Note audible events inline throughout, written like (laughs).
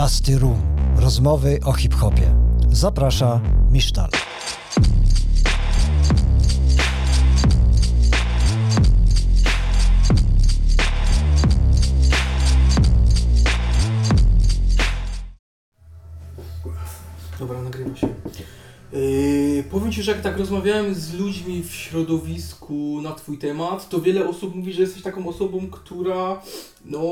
Dusty Room. Rozmowy o hip-hopie. Zaprasza Misztal. Ci, że jak tak rozmawiałem z ludźmi w środowisku na Twój temat, to wiele osób mówi, że jesteś taką osobą, która no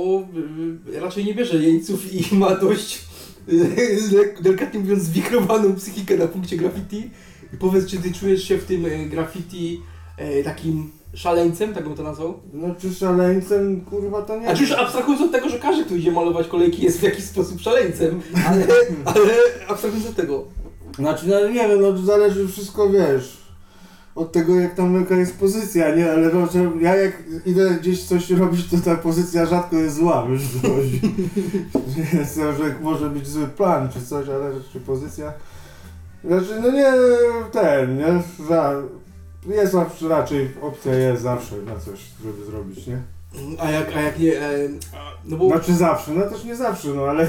yy, raczej nie bierze jeńców i (laughs) ma dość, yy, delikatnie mówiąc, zwikrowaną psychikę na punkcie graffiti. I powiedz, czy Ty czujesz się w tym yy, graffiti yy, takim szaleńcem, tak bym to nazwał? Znaczy szaleńcem, kurwa, to nie A czy już abstrahując od tego, że każdy, kto idzie malować kolejki jest w jakiś sposób szaleńcem, ale, (laughs) ale abstrahując od tego. Znaczy, no nie wiem, no to zależy wszystko, wiesz, od tego jak tam jaka jest pozycja, nie? Ale no, ja jak idę gdzieś coś robić, to ta pozycja rzadko jest zła, wiesz, chodzi. (laughs) Że może być zły plan czy coś, ale czy pozycja... Znaczy, no nie, ten, nie? Za, jest zawsze, raczej opcja jest zawsze na coś, żeby zrobić, nie? A jak, a jak nie, e, no bo... Znaczy zawsze, no też nie zawsze, no ale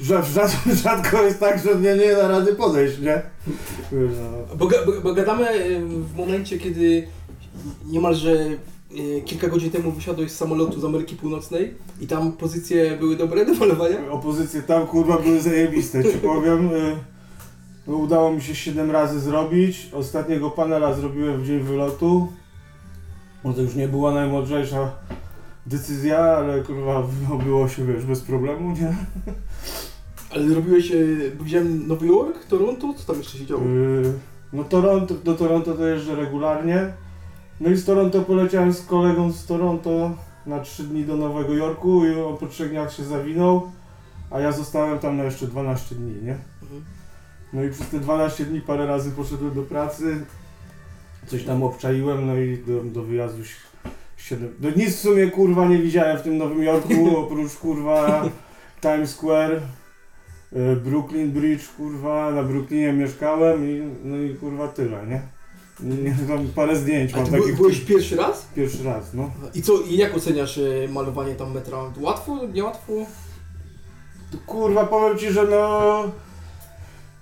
rzadko, rzadko jest tak, że nie, nie da rady podejść, nie? No. Bo, bo, bo gadamy e, w momencie, kiedy niemalże e, kilka godzin temu wysiadłeś z samolotu z Ameryki Północnej i tam pozycje były dobre do malowania? Opozycje tam kurwa były zajebiste, ci (laughs) powiem. y, No, udało mi się 7 razy zrobić. Ostatniego panela zrobiłem w dzień wylotu. No to już nie była najmądrzejsza decyzja, ale kurwa było się wiesz bez problemu, nie? (laughs) Ale robiłeś, e, bo widziałem Nowy Jork, Toronto, co tam jeszcze się działo? Yy, No Toronto, do Toronto to jeżdżę regularnie. No i z Toronto poleciałem z kolegą z Toronto na 3 dni do Nowego Jorku i on po 3 dniach się zawinął, a ja zostałem tam na jeszcze 12 dni, nie? Mhm. No i przez te 12 dni parę razy poszedłem do pracy, coś tam obczaiłem, no i do, do wyjazdu 7... No nic w sumie kurwa nie widziałem w tym Nowym Jorku, (laughs) oprócz kurwa Times Square, Brooklyn Bridge, kurwa, na Brooklynie mieszkałem i no i kurwa tyle, nie? nie tam parę zdjęć A mam ty by, takich byłeś pierwszy raz? pierwszy raz, no. I co, i jak oceniasz e, malowanie tam metra? Łatwo, niełatwo? Kurwa, powiem ci, że no...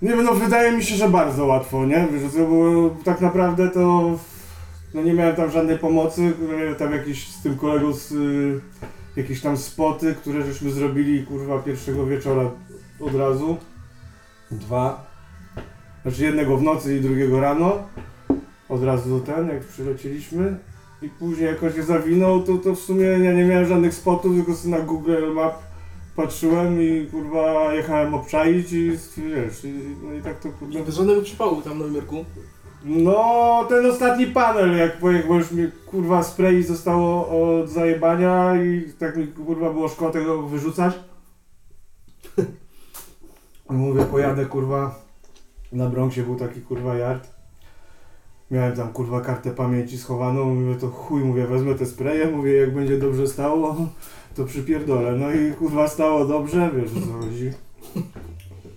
Nie wiem, no wydaje mi się, że bardzo łatwo, nie? Wiesz, co, bo tak naprawdę to... No nie miałem tam żadnej pomocy, tam jakiś z tym kolegą z... Y, jakieś tam spoty, które żeśmy zrobili, kurwa, pierwszego wieczora od razu. Dwa. Znaczy jednego w nocy i drugiego rano. Od razu do ten, jak przylecieliśmy. I później jak on się zawinął, to, to w sumie ja nie miałem żadnych spotów, tylko sobie na Google Map patrzyłem i kurwa jechałem obczaić i wiesz, i, no i tak to kurwa... Bez żadnego przypału tam Nowym Jorku. No, ten ostatni panel, jak pojechał, już mi kurwa spray zostało od zajebania i tak mi kurwa było szkoda tego wyrzucać. Mówię, pojadę kurwa, na Bronxie był taki kurwa yard. Miałem tam kurwa kartę pamięci schowaną, mówię to chuj, mówię, wezmę te spraye, mówię jak będzie dobrze stało, to przypierdolę. No i kurwa stało dobrze, wiesz o co chodzi.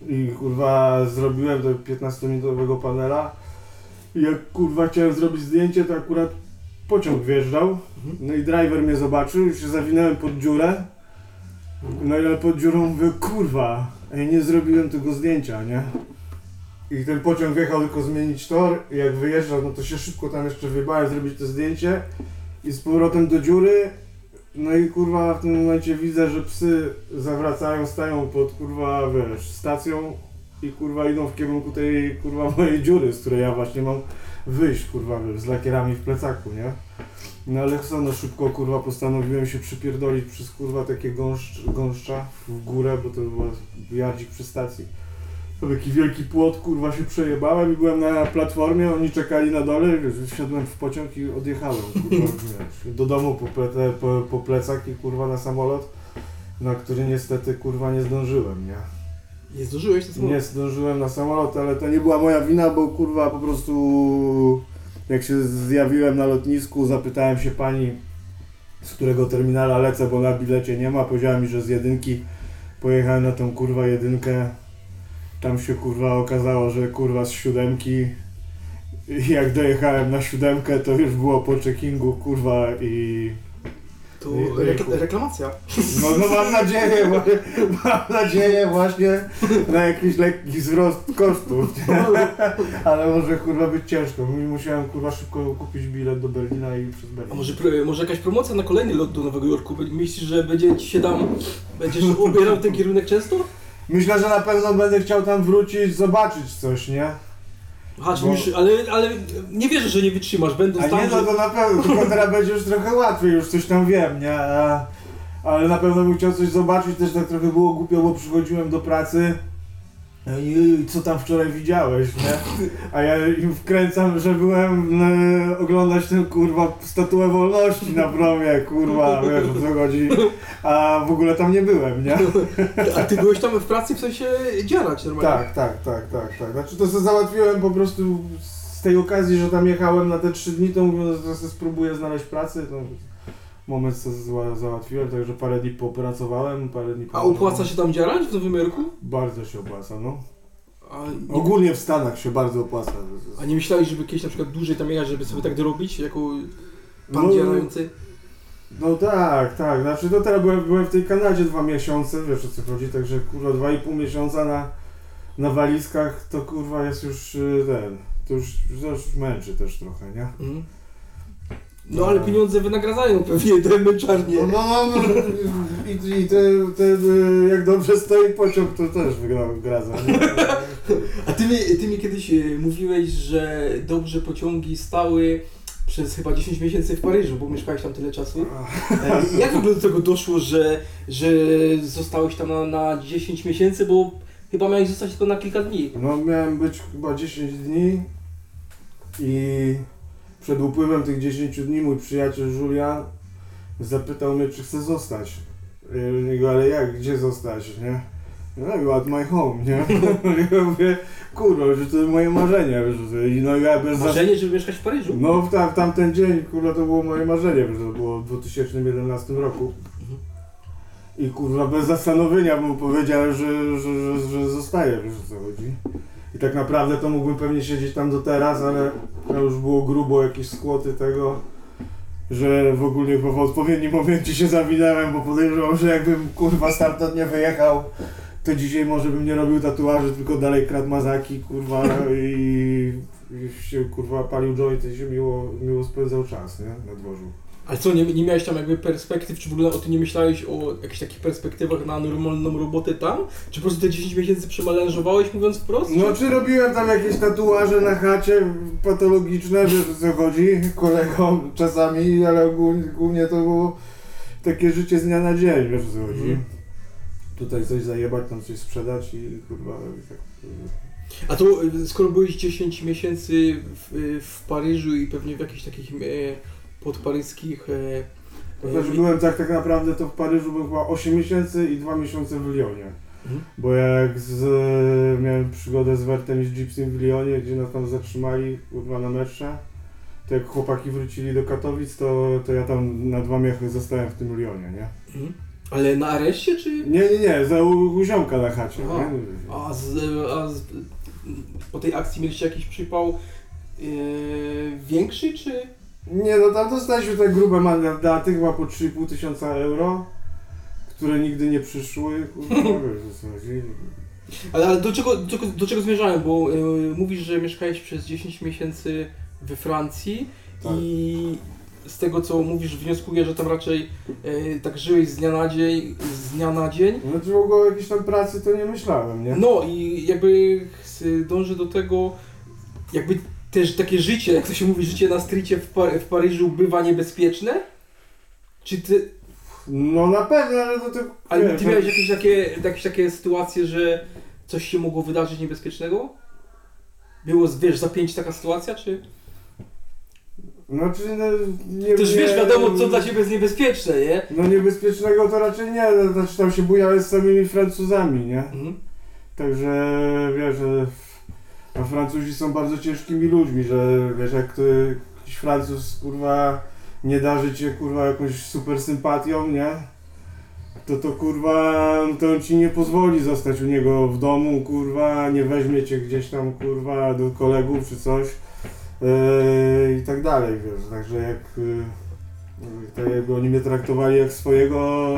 I kurwa zrobiłem do 15-minutowego panela. I jak kurwa chciałem zrobić zdjęcie, to akurat pociąg wjeżdżał. No i driver mnie zobaczył, już się zawinąłem pod dziurę. No i pod dziurą mówię, kurwa, ej, nie zrobiłem tego zdjęcia, nie? I ten pociąg wjechał tylko zmienić tor i jak wyjeżdżał, no to się szybko tam jeszcze wybałem zrobić to zdjęcie i z powrotem do dziury. No i kurwa w tym momencie widzę, że psy zawracają, stają pod kurwa, wiesz, stacją i kurwa idą w kierunku tej kurwa mojej dziury, z której ja właśnie mam wyjść, kurwa, wiesz, z lakierami w plecaku, nie? No ale co, no szybko kurwa postanowiłem się przypierdolić przez kurwa takie gąszcz, gąszcza w górę, bo to był jardzik przy stacji. To taki wielki płot, kurwa się przejebałem i byłem na platformie, oni czekali na dole, wiesz, wsiadłem w pociąg i odjechałem, kurwa, (laughs) wiesz, do domu po, ple, po, po plecak i kurwa na samolot, na który niestety kurwa nie zdążyłem, nie? Nie zdążyłeś to Nie zdążyłem na samolot, ale to nie była moja wina, bo kurwa po prostu jak się zjawiłem na lotnisku, zapytałem się pani, z którego terminala lecę, bo na bilecie nie ma. Powiedziała mi, że z jedynki pojechałem na tą kurwa jedynkę. Tam się kurwa okazało, że kurwa z siódemki. I jak dojechałem na siódemkę, to już było po checkingu kurwa i To Jejku. rekl- reklamacja. No, no mam nadzieję, (laughs) mam nadzieję właśnie na jakiś lekki wzrost kosztów, nie? (laughs) ale może kurwa być ciężko. Musiałem kurwa szybko kupić bilet do Berlina i przez Berlin. A może, może jakaś promocja na kolejny lot do Nowego Jorku? Myślisz, że będzie ci się tam, będziesz (laughs) ubierał ten kierunek często? Myślę, że na pewno będę chciał tam wrócić, zobaczyć coś, nie? Aha, Bo- już, ale, ale nie wierzę, że nie wytrzymasz, będąc A tam, nie, no że... to na pewno, tylko (laughs) teraz będzie już trochę łatwiej, już coś tam wiem, nie? Ale na pewno bym chciał coś zobaczyć, też tak trochę było głupio, bo przychodziłem do pracy i co tam wczoraj widziałeś, nie? A ja im wkręcam, że byłem e, oglądać tę kurwa statuę wolności na promie, kurwa, wiesz o co chodzi, a w ogóle tam nie byłem, nie? A ty byłeś tam w pracy w sensie dziarać normalnie? Tak, tak, tak, tak, tak. Znaczy to sobie załatwiłem po prostu z tej okazji, że tam jechałem na te trzy dni, to mówię, że sobie spróbuję znaleźć pracę, to moment zła- załatwiłem, także parę dni popracowałem, parę dni A opłaca się tam dziarać w Nowym Jorku? Bardzo się opłaca, no. A nie, Ogólnie w Stanach się bardzo opłaca. a nie myślałeś, żeby kiedyś na przykład dłużej tam jechać, żeby sobie tak dorobić, jako pan No? No tak, tak, znaczy to teraz byłem, byłem w tej Kanadzie dwa miesiące, wiesz o co chodzi, także kurwa dwa i pół miesiąca na, na walizkach to kurwa jest już y, ten, to już, to już męczy też trochę, nie? Mhm. No ale pieniądze wynagradzają pewnie te męczarnie. No, no, no i, i te, te, jak dobrze stoi pociąg, to też wynagradza? A ty mi, ty mi kiedyś e, mówiłeś, że dobrze pociągi stały przez chyba 10 miesięcy w Paryżu, bo mieszkałeś tam tyle czasu. E, Jak w ogóle do tego doszło, że, że zostałeś tam na, na 10 miesięcy, bo chyba miałeś zostać tylko na kilka dni. No miałem być chyba 10 dni i przed upływem tych 10 dni mój przyjaciel Julian zapytał mnie, czy chcę zostać. Ja do niego, ale jak, gdzie zostać, nie? Ja mówię, at my home, nie? (laughs) Ja mówię, kurwa, że to moje marzenie, wiesz, i no ja bez... Marzenie, żeby mieszkać w Paryżu. No w, tam, w tamten dzień, kurwa, to było moje marzenie, wiesz, to było w 2011 roku. I kurwa, bez zastanowienia mu powiedziałem, że, że, że, że zostaję, wiesz o co chodzi. I tak naprawdę to mógłbym pewnie siedzieć tam do teraz, ale już było grubo jakieś skłoty tego, że w ogóle w odpowiednim momencie się zawinęłem, bo podejrzewam, że jakbym kurwa stamtąd nie wyjechał, to dzisiaj może bym nie robił tatuaży, tylko dalej kradł mazaki, kurwa, i, i się kurwa palił jointy i się miło, miło spędzał czas, nie? Na dworzu. Ale co, nie, nie miałeś tam jakby perspektyw, czy w ogóle o tym nie myślałeś o jakichś takich perspektywach na normalną robotę tam? Czy po prostu te 10 miesięcy przemelanżowałeś, mówiąc wprost? No czy robiłem tam jakieś tatuaże na chacie patologiczne, o co chodzi, kolegom czasami, ale ogólnie, głównie to było takie życie z dnia na dzień, wiesz co chodzi. Mhm. Tutaj coś zajebać, tam coś sprzedać i kurwa tak. A to y, skoro byłeś 10 miesięcy w, y, w Paryżu i pewnie w jakichś takich e, podparyskich... E, e, znaczy byłem tak, tak naprawdę to w Paryżu byłem chyba 8 miesięcy i 2 miesiące w Lyonie. Mhm. Bo jak z, miałem przygodę z Wertem i z Gypsym w Lyonie, gdzie nas tam zatrzymali kurwa na metrze, to jak chłopaki wrócili do Katowic, to, to ja tam na dwa miechy zostałem w tym Lyonie, nie? Mhm. Ale na areszcie, czy... Nie, nie, nie, za u, u ziomka na chacie, Aha. nie? A, z, a z, po tej akcji mieliście jakiś przypał e, większy, czy... Nie, no tam dostaliśmy te grube mandaty, chyba po 3,5 tysiąca euro, które nigdy nie przyszły, kurwa, (laughs) wiesz o co chodzi. Ale, ale do, czego, do, czego- do czego zmierzałem? Bo e, mówisz, że mieszkałeś przez 10 miesięcy we Francji Tak. i z tego co mówisz wnioskuję, że tam raczej e, tak żyłeś z dnia na dzień, z dnia na dzień. Znaczy w ogóle o jakiejś tam pracy to nie myślałem, nie? No i jakby ch- dążę do tego, jakby też takie życie, jak to się mówi, życie na strycie w, Par- w Paryżu bywa niebezpieczne? Czy ty, No na pewno, ale to, to ale ty miałeś jakieś takie, jakieś takie sytuacje, że coś się mogło wydarzyć niebezpiecznego? Było, wiesz, zapięć taka sytuacja, czy? Znaczy, no, nie Też wiesz, wiadomo, co dla ciebie jest niebezpieczne, nie? No niebezpiecznego to raczej nie, no, znaczy tam się bujałeś z samymi Francuzami, nie? Mhm. Także wiesz, a Francuzi są bardzo ciężkimi ludźmi, że wiesz, jak ty, jakiś Francuz kurwa nie darzy cię kurwa jakąś super sympatią, nie? To to kurwa, to on ci nie pozwoli zostać u niego w domu, kurwa, nie weźmie cię gdzieś tam kurwa do kolegów czy coś yy, i tak dalej, wiesz, także jak yy, Tak jakby oni mnie traktowali jak swojego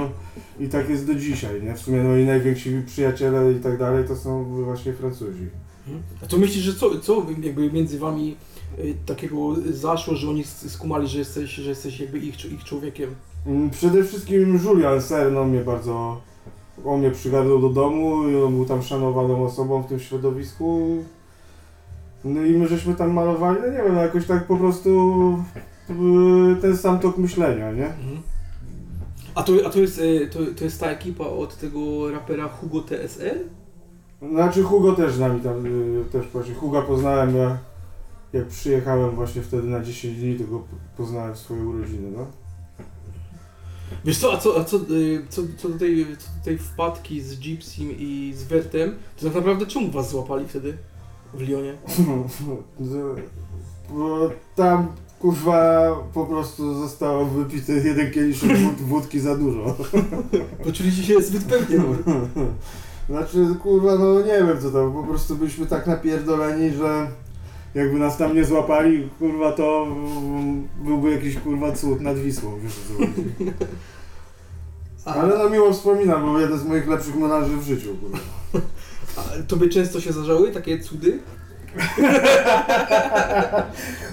i tak jest do dzisiaj, nie? W sumie no i najwięksi przyjaciele i tak dalej to są właśnie Francuzi. A to myślisz, że co, co jakby między wami y, takiego zaszło, że oni skumali, że jesteś, że jesteś jakby ich, ich człowiekiem? Mm, Przede wszystkim Julian Serno mnie bardzo, on mnie przygarnął do domu i on był tam szanowaną osobą w tym środowisku. No i my żeśmy tam malowali, no nie wiem, no jakoś tak po prostu y, ten sam tok myślenia, nie? Mhm. A to, a to, jest, y, to, to jest ta ekipa od tego rapera Hugo TSL? Znaczy Hugo też z nami tam, y, też właśnie, Huga poznałem ja, jak przyjechałem właśnie wtedy na 10 dni, to go poznałem w swoje urodziny, no. Wiesz co, a co, a co, y, co, co, do tej, co do tej wpadki z Gypsym i z Wertem, to tak naprawdę czemu was złapali wtedy w Lyonie? (laughs) Bo tam kurwa po prostu zostało wypity jeden kieliszek wód, wódki za dużo. (laughs) Poczuliście się zbyt pewnie. (laughs) Znaczy kurwa no nie wiem co tam, po prostu byliśmy tak napierdoleni, że jakby nas tam nie złapali, kurwa to byłby jakiś kurwa cud nad Wisłą, wiesz o co chodzi. Ale no miło wspominam, bo jeden z moich lepszych menaży w życiu, kurwa. a tobie często się zdarzały takie cudy? (laughs)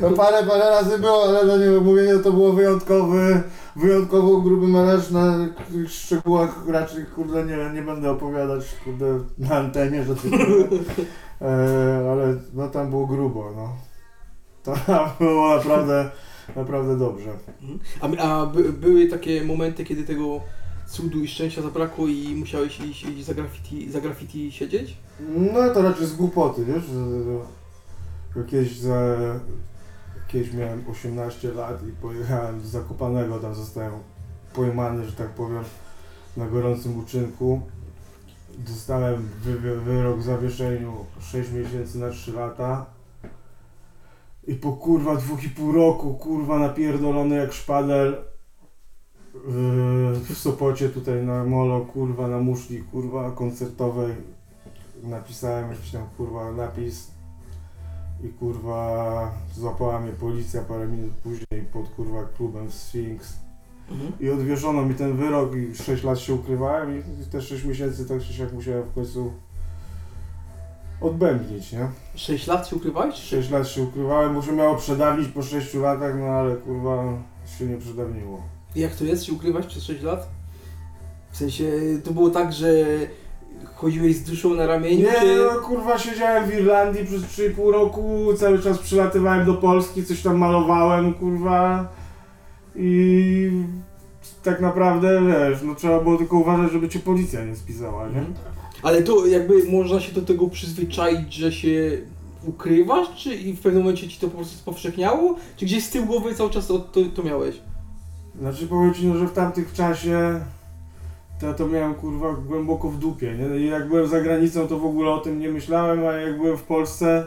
No parę, parę razy było, ale no nie mówię, no to było wyjątkowy, wyjątkowo gruby menaż, na szczegółach raczej kurde nie, nie będę opowiadać kurde na antenie, że to e, ale no tam było grubo, no. Tam było naprawdę, naprawdę dobrze. Mhm. A, a by, były takie momenty, kiedy tego cudu i szczęścia zabrakło i musiałeś iść, iść za, graffiti, za graffiti siedzieć? No to raczej z głupoty, wiesz, kiedyś za, kiedyś miałem 18 lat i pojechałem z Zakopanego, tam zostałem pojmany, że tak powiem, na gorącym uczynku. Dostałem wy, wy, wyrok w zawieszeniu 6 miesięcy na 3 lata. I po kurwa dwóch i pół roku, kurwa napierdolony jak szpadel yy, w Sopocie tutaj na molo, kurwa na muszli, kurwa koncertowej napisałem jakiś tam kurwa napis i kurwa złapała mnie policja parę minut później pod kurwa klubem Sphinx Mhm. i odwieszono mi ten wyrok i 6 lat się ukrywałem i te 6 miesięcy tak czy siak musiałem w końcu odbębnić, nie? 6 lat się ukrywałeś? 6 lat się ukrywałem, się miało przedawnić po 6 latach, no ale kurwa się nie przedawniło. Jak to jest się ukrywać przez 6 lat? W sensie, to było tak, że chodziłeś z duszą na ramieniu, Nie, czy... no kurwa siedziałem w Irlandii przez 3,5 roku, cały czas przylatywałem do Polski, coś tam malowałem, kurwa. I tak naprawdę, wiesz, no trzeba było tylko uważać, żeby cię policja nie spisała, nie? Mhm. Ale to jakby można się do tego przyzwyczaić, że się ukrywasz, czy i w pewnym momencie ci to po prostu spowszechniało? Czy gdzieś z tyłu głowy cały czas to, to, to miałeś? Znaczy powiem ci, no, że w tamtych czasie to, ja to miałem kurwa głęboko w dupie, nie? I jak byłem za granicą, to w ogóle o tym nie myślałem, a jak byłem w Polsce,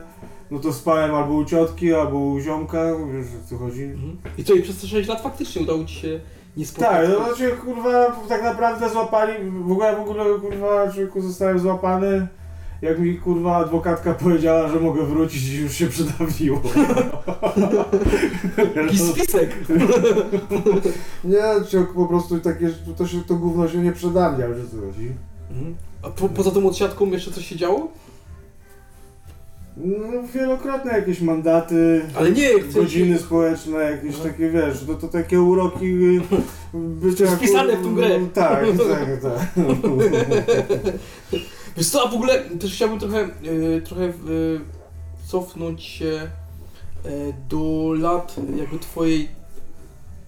no to spałem albo u ciotki, albo u ziomka, wiesz o co chodzi? Mhm. I co, i przez te 6 lat faktycznie udało ci się nie spotkać? Tak, no znaczy kurwa tak naprawdę złapali, w ogóle w ogóle kurwa człowieku zostałem złapany, jak mi kurwa adwokatka powiedziała, że mogę wrócić i już się przedawniło. (laughs) Jakiś spisek! (laughs) Nie, czy po prostu takie, to się, to gówno się nie przedawnia, że co chodzi. Mhm. A po, poza tą odsiadką jeszcze coś się działo? No, wielokrotne jakieś mandaty, Ale nie, godziny społeczne, jakieś Aha. takie, wiesz, no to takie uroki y, bycia... Wpisane w tą grę. Tak, tak, tak. (laughs) Wiesz co, a w ogóle też chciałbym trochę, e, trochę e, cofnąć się e, do lat jakby twojej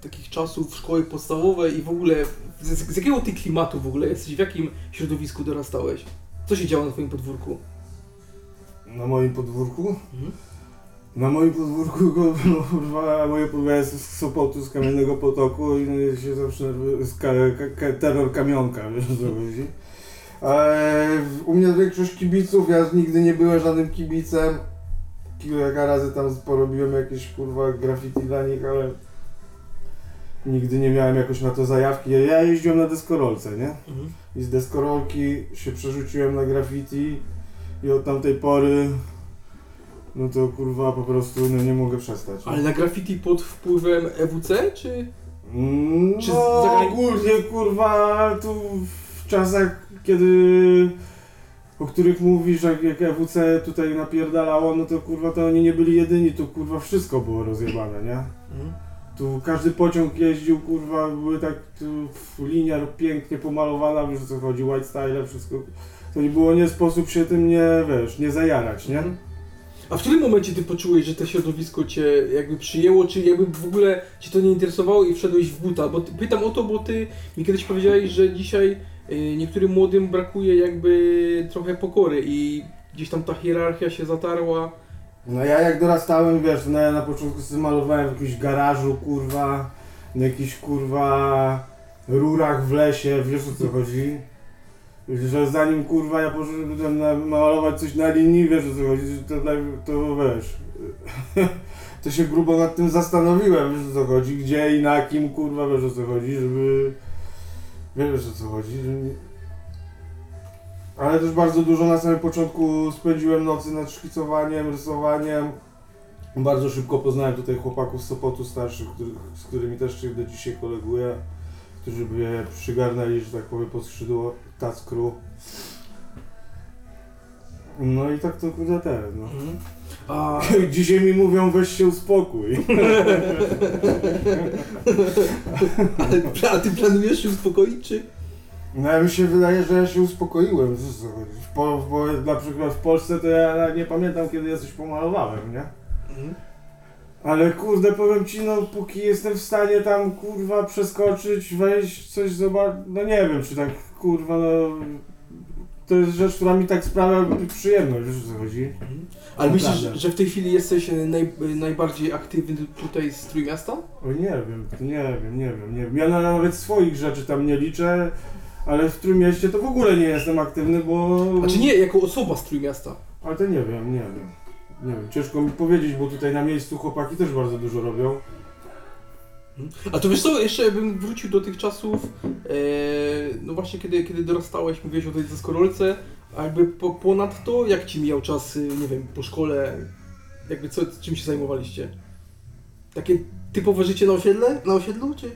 takich czasów szkoły podstawowej i w ogóle z, z jakiego ty klimatu w ogóle jesteś, w jakim środowisku dorastałeś? Co się działo na twoim podwórku? Na moim podwórku? Mhm. Na moim podwórku, no, (laughs) kurwa, moje podwórko jest z Sopotu, z Kamiennego Potoku i się zawsze z ka, ka, terror kamionka, wiesz co chodzi. Ale u mnie większość kibiców, ja nigdy nie byłem żadnym kibicem. Kilka razy tam porobiłem jakieś kurwa graffiti dla nich, ale nigdy nie miałem jakoś na to zajawki. Ja- Ja jeździłem na deskorolce, nie? Mhm. I z deskorolki się przerzuciłem na graffiti i od tamtej pory no to kurwa po prostu no, nie mogę przestać. Ale na graffiti pod wpływem EWC, czy? Mm, Czy No, zagrani- ogólnie kurwa tu w czasach, kiedy o których mówisz, jak, jak EWC tutaj napierdalało, no to kurwa to oni nie byli jedyni, tu kurwa wszystko było rozjebane, nie? Mhm. Tu każdy pociąg jeździł, kurwa, były tak tu linia pięknie pomalowana, wiesz o co chodzi, white style, wszystko. To nie było nie sposób się tym nie, wiesz, nie zajarać, nie? A w którym momencie ty poczułeś, że to środowisko cię jakby przyjęło, czy jakby w ogóle cię to nie interesowało i wszedłeś w buta? Bo ty, pytam o to, bo ty mi kiedyś powiedziałeś, że dzisiaj niektórym młodym brakuje jakby trochę pokory i gdzieś tam ta hierarchia się zatarła. No ja jak dorastałem, wiesz, no ja na początku sobie malowałem w jakimś garażu, kurwa, na jakichś, kurwa, rurach w lesie, wiesz o co chodzi? Że zanim, kurwa, ja poszedłem na, malować coś na linii, wiesz o co chodzi, to, to wiesz, (laughs) to się grubo nad tym zastanowiłem, wiesz o co chodzi, gdzie i na kim, kurwa, wiesz o co chodzi, żeby, wiesz o co chodzi. Ale też bardzo dużo na samym początku spędziłem nocy nad szkicowaniem, rysowaniem. Bardzo szybko poznałem tutaj chłopaków z Sopotu starszych, z którymi też się do dzisiaj koleguję, którzy mnie przygarnęli, że tak powiem, pod skrzydło Taskru. No i tak to kurde ten, no. A, (laughs) Dzisiaj mi mówią, weź się uspokój. ale, (laughs) a ty planujesz się uspokoić, czy? No ja mi się wydaje, że ja się uspokoiłem, Po, bo na przykład w Polsce to ja nie pamiętam, kiedy ja coś pomalowałem, nie? Mhm. Ale kurde, powiem ci, no póki jestem w stanie tam kurwa przeskoczyć, wejść, coś zobaczyć, no nie wiem, czy tak kurwa, no... To jest rzecz, która mi tak sprawia przyjemność, wiesz o co chodzi? Ale myślisz, Naprawdę. że w tej chwili jesteś e, naj, najbardziej aktywny tutaj z Trójmiasta? O nie wiem, nie wiem, nie wiem, nie wiem. Ja na- nawet swoich rzeczy tam nie liczę, ale w Trójmieście to w ogóle nie jestem aktywny, bo... Znaczy nie, jako osoba z Trójmiasta. Ale to nie wiem, nie wiem. Nie wiem, ciężko mi powiedzieć, bo tutaj na miejscu chłopaki też bardzo dużo robią. A to wiesz co, jeszcze bym wrócił do tych czasów, e, no właśnie kiedy, kiedy dorastałeś, mówiłeś o tej deskorolce, a jakby po, ponad to, jak ci mijał czas, y, nie wiem, po szkole, jakby co, czym się zajmowaliście? Takie typowe życie na osiedle, na osiedlu, czy?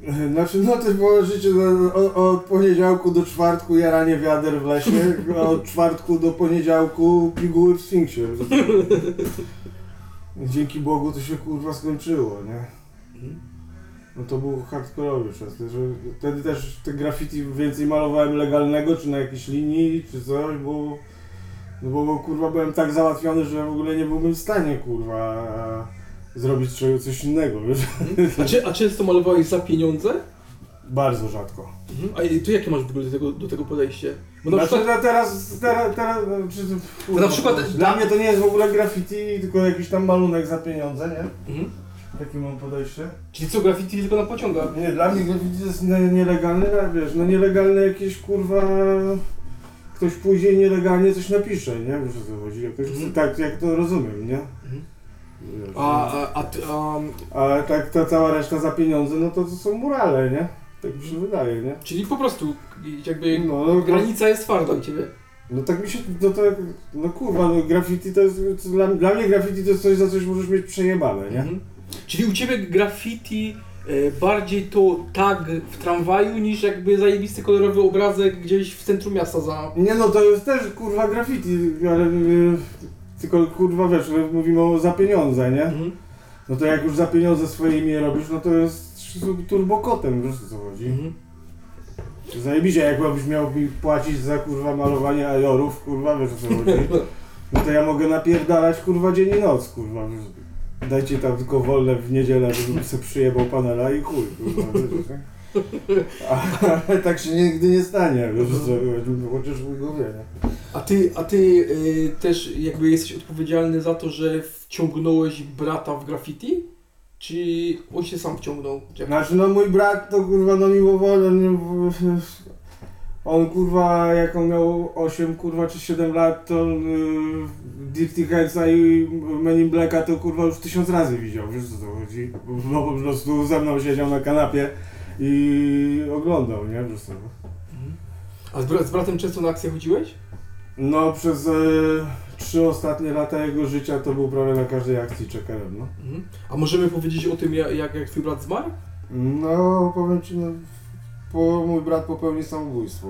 (laughs) Znaczy, no było życie od, od poniedziałku do czwartku jaranie wiader w lesie, a od czwartku do poniedziałku piguły w Sfinksie. (laughs) Dzięki Bogu to się kurwa skończyło, nie? No to był hardkorowy czas, że wtedy też te graffiti więcej malowałem legalnego, czy na jakiejś linii, czy coś, bo, no bo, bo kurwa byłem tak załatwiony, że w ogóle nie byłbym w stanie kurwa zrobić czegoś- coś innego, wiesz? A, czy, a często malowałeś za pieniądze? Bardzo rzadko. A y, ty jakie masz w ogóle do tego, do tego podejście? Bo na Znaczy, przykład, teraz, teraz, teraz, czy, To na przykład- Dla mnie to nie jest w ogóle graffiti, tylko jakiś tam malunek za pieniądze, nie? mhm. Takie mam podejście. czyli co, graffiti tylko na pociągach? Nie, dla mnie graffiti to jest nie, nielegalne, no wiesz, no nielegalne jakieś kurwa... Ktoś później nielegalnie coś napisze, nie? Wiesz o co chodzi, jakoś, Mhm. tak jak to rozumiem, nie? Mhm. Wiesz, A, a, a, ty- a tak ta cała reszta za pieniądze, no to, to są murale, nie? Tak mi się wydaje, nie? czyli po prostu jakby No, no, granica jest twarda u ciebie. No tak mi się, no to, no kurwa, no graffiti to jest, dla, dla mnie graffiti to jest coś, za coś możesz mieć przejebane, nie? Mhm. Czyli u ciebie graffiti e, bardziej to tag w tramwaju niż jakby zajebisty kolorowy obrazek gdzieś w centrum miasta za... Nie no, to jest też kurwa graffiti, ale y, tylko kurwa wiesz, mówimy o za pieniądze, nie? Mhm. No to jak już za pieniądze swoje imię robisz, no to jest turbokotem, wiesz o co chodzi? Mhm. Zajebiście, jakbyś miał mi płacić za kurwa malowanie ajorów, kurwa, wiesz o co chodzi? (laughs) No to ja mogę napierdalać kurwa dzień i noc, kurwa. Dajcie tam tylko wolne w niedzielę, żebym sobie przyjebał panela i chuj, kurwa. A- Ale tak się nigdy nie stanie, wiesz co chociaż w głowie, nie? A ty, a ty y, też jakby jesteś odpowiedzialny za to, że wciągnąłeś brata w graffiti? Czy on się sam wciągnął? Jak... Znaczy no mój brat to kurwa no mimowolnie, on, on kurwa jak on miał 8 kurwa czy 7 lat to on y, Dirty Headsa i Men in Blacka to kurwa już tysiąc razy widział, wiesz co to chodzi? Bo po prostu ze mną siedział na kanapie i oglądał, nie? Co? Mhm. A z, bra- z bratem często na akcję chodziłeś? No przez e, trzy ostatnie lata jego życia to był prawie na każdej akcji czekerem, no. Mhm. A możemy powiedzieć o tym, jak, jak, jak twój brat zmarł? No, powiem ci, no, po, mój brat popełnił samobójstwo.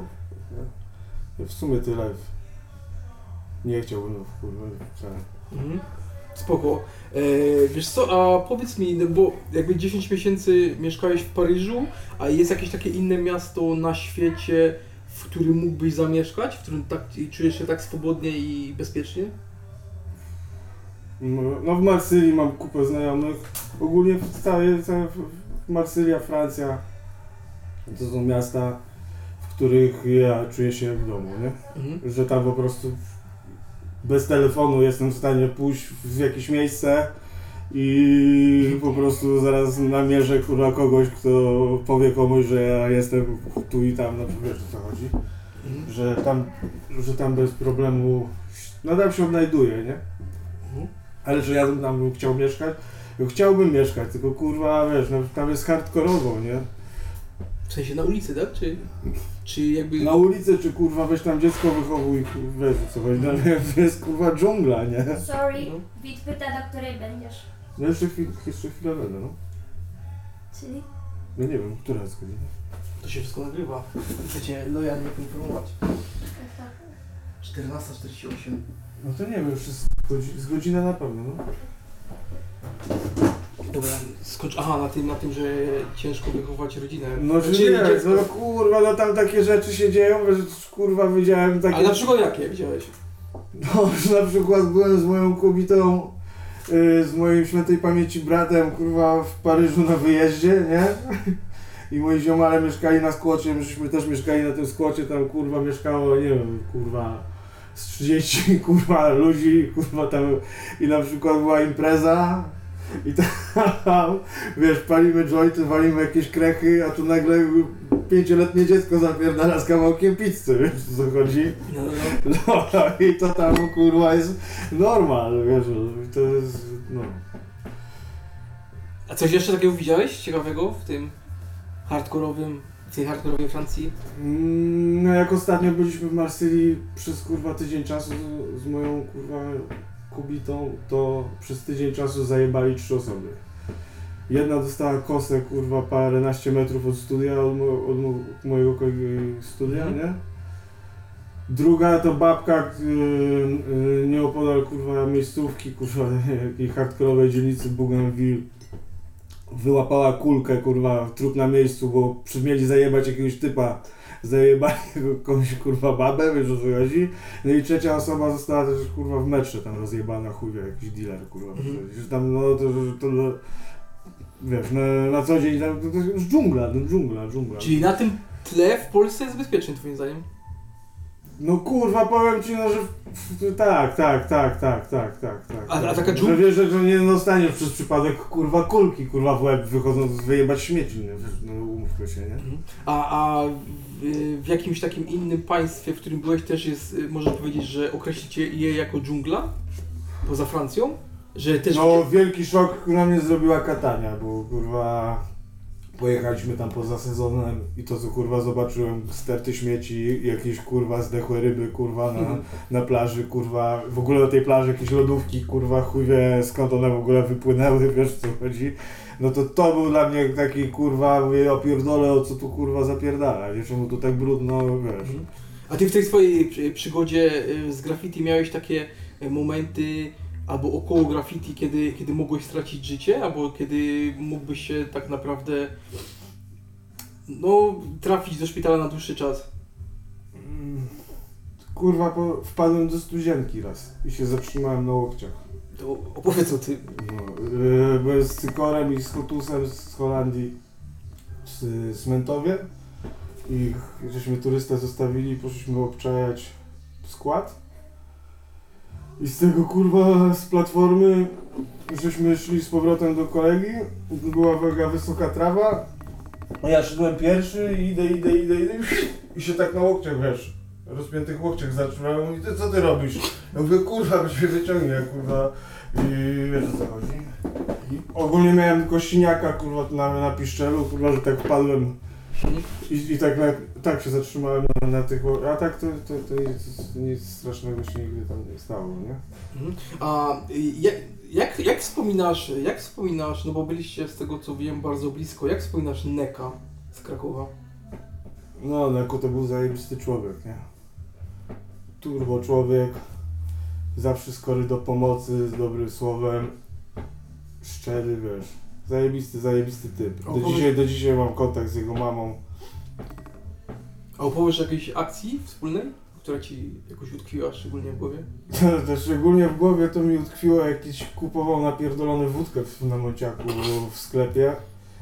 Nie? W sumie tyle. Nie chciałbym, no, kurwa. Mhm. Spoko. E, wiesz co, a powiedz mi, no bo jakby 10 miesięcy mieszkałeś w Paryżu, a jest jakieś takie inne miasto na świecie, w którym mógłbyś zamieszkać, w którym tak, czujesz się tak swobodnie i bezpiecznie? No, no w Marsylii mam kupę znajomych. Ogólnie w całej, całe, Marsylia, Francja. To są miasta, w których ja czuję się jak w domu, nie? Mhm. Że tam po prostu bez telefonu jestem w stanie pójść w jakieś miejsce i po prostu zaraz namierzę kurwa kogoś, kto powie komuś, że ja jestem tu i tam, no wiesz o co chodzi. Mhm. Że tam, że tam bez problemu, no tam się odnajduję, nie? Mhm. Ale że ja tam bym chciał mieszkać, no chciałbym mieszkać, tylko kurwa, wiesz, no, tam jest hardkorowo, nie? W sensie na ulicy, tak? Czy, czy jakby... Na ulicy, czy kurwa, weź tam dziecko wychowuj, wiesz co chodzi, no, (laughs) to jest kurwa dżungla, nie? Sorry, No. Wit pyta, do której będziesz. No jeszcze, chwil, jeszcze chwilę będę, no. Czyli? No nie wiem, która jest godzina? To się wszystko nagrywa. Chcecie lojalnie poinformować. Tak, 14.48. No to nie wiem, już jest godzi- z godzina na pewno, no. Skocz... Aha, na tym, na tym, że ciężko wychować rodzinę. No że nie, dziecko. no kurwa, no tam takie rzeczy się dzieją, że kurwa widziałem takie... Ale na przykład jakie widziałeś? No, że (laughs) na przykład byłem z moją kobietą, yy, z moim świętej pamięci bratem, kurwa, w Paryżu na wyjeździe, nie? I moi ziomale mieszkali na skłocie, myśmy też mieszkali na tym skłocie, tam kurwa mieszkało, nie wiem, kurwa, z 30 (laughs) kurwa ludzi, kurwa tam i na przykład była impreza i tam, wiesz, palimy jointy, walimy jakieś krechy, a tu nagle pięcioletnie dziecko zapierdala z kawałkiem pizzy, wiesz o co chodzi? No, no, no. I to tam kurwa jest normal, wiesz, to jest, no. A coś jeszcze takiego widziałeś ciekawego w tym hardkorowym, w tej hardkorowej Francji? Mm, No jak ostatnio byliśmy w Marsylii przez kurwa tydzień czasu z, z moją kurwa kobietą, to przez tydzień czasu zajebali trzy osoby. Jedna dostała kosę kurwa paręnaście metrów od studia, od, mo, od mo, mojego kolegi studia, Mhm. nie? Druga to babka y, y, nieopodal kurwa miejscówki, kurwa (laughs) jakiej hardkorowej dzielnicy Bougainville wyłapała kulkę, kurwa, trup na miejscu, bo przy- mieli zajebać jakiegoś typa, zajebali jakąś, kurwa, babę, wiesz o co chodzi. No i trzecia osoba została też, kurwa, w metrze tam rozjebana, chuj, wie, jakiś dealer, kurwa. Mhm. Że tam, no, to, to, to wiesz, na, na co dzień tam, to, to jest dżungla, no, dżungla, dżungla. Czyli na tym tle w Polsce jest bezpieczny twoim zdaniem? No kurwa, powiem ci, no, że tak, tak, tak, tak, tak, tak, tak. A- a tak. taka Że dżungla- wiesz, że nie dostaniesz przez przypadek, kurwa, kulki, kurwa, w łeb wychodząc wyjebać śmieci, nie? Wiesz, no umówmy się, nie? A, a w, jakimś takim innym państwie, w którym byłeś też jest, y, można powiedzieć, że określicie je jako dżungla? Poza Francją? Że też... No, wielki szok na mnie zrobiła Katania, bo kurwa pojechaliśmy tam poza sezonem i to co kurwa zobaczyłem sterty śmieci, jakieś kurwa zdechłe ryby kurwa na, Mhm. na plaży kurwa, w ogóle na tej plaży jakieś lodówki kurwa chuj wie skąd one w ogóle wypłynęły, (laughs) wiesz o co chodzi. No to to był dla mnie taki kurwa, mówię opierdolę o co tu kurwa zapierdala, nie czemu tu tak brudno, wiesz. Mhm. A ty w tej swojej przy- przygodzie y, z graffiti miałeś takie y, momenty albo około graffiti, kiedy, kiedy mogłeś stracić życie, albo kiedy mógłbyś się tak naprawdę no, trafić do szpitala na dłuższy czas? Mm, Kurwa, po, wpadłem do studzienki raz i się zatrzymałem na łokciach. To opowiedz o tym. No, yy, byłem z Cykorem i z Hotusem z Holandii z, z Mentowie i żeśmy turystę zostawili poszliśmy obczajać skład. I z tego kurwa z platformy żeśmy szli z powrotem do kolegi, była mega wysoka trawa, a ja szedłem pierwszy idę, idę, idę, idę i się tak na łokciach, wiesz, rozpiętych łokciach zatrzymałem i ty co ty robisz? Ja mówię, kurwa, byś mnie wyciągnie, kurwa, i wiesz o co chodzi. I ogólnie miałem tylko siniaka, kurwa, na, na piszczelu, kurwa, że tak wpadłem? I, i tak, na, tak się zatrzymałem na, na tych, a tak to, to, to nic, nic strasznego się nigdy tam nie stało, nie? Mhm. A jak, jak, jak wspominasz, jak wspominasz, no bo byliście z tego co wiem bardzo blisko, jak wspominasz Neka z Krakowa? No, Neko to był zajebisty człowiek, nie? Turbo człowiek, zawsze skory do pomocy, z dobrym słowem, szczery, wiesz, zajebisty, zajebisty typ. Do dzisiaj, do dzisiaj mam kontakt z jego mamą. A opowiesz jakiejś akcji wspólnej, która ci jakoś utkwiła szczególnie w głowie? (laughs) Szczególnie w głowie to mi utkwiło, jak jakiś kupował napierdolony wódkę w, na Mociaku w sklepie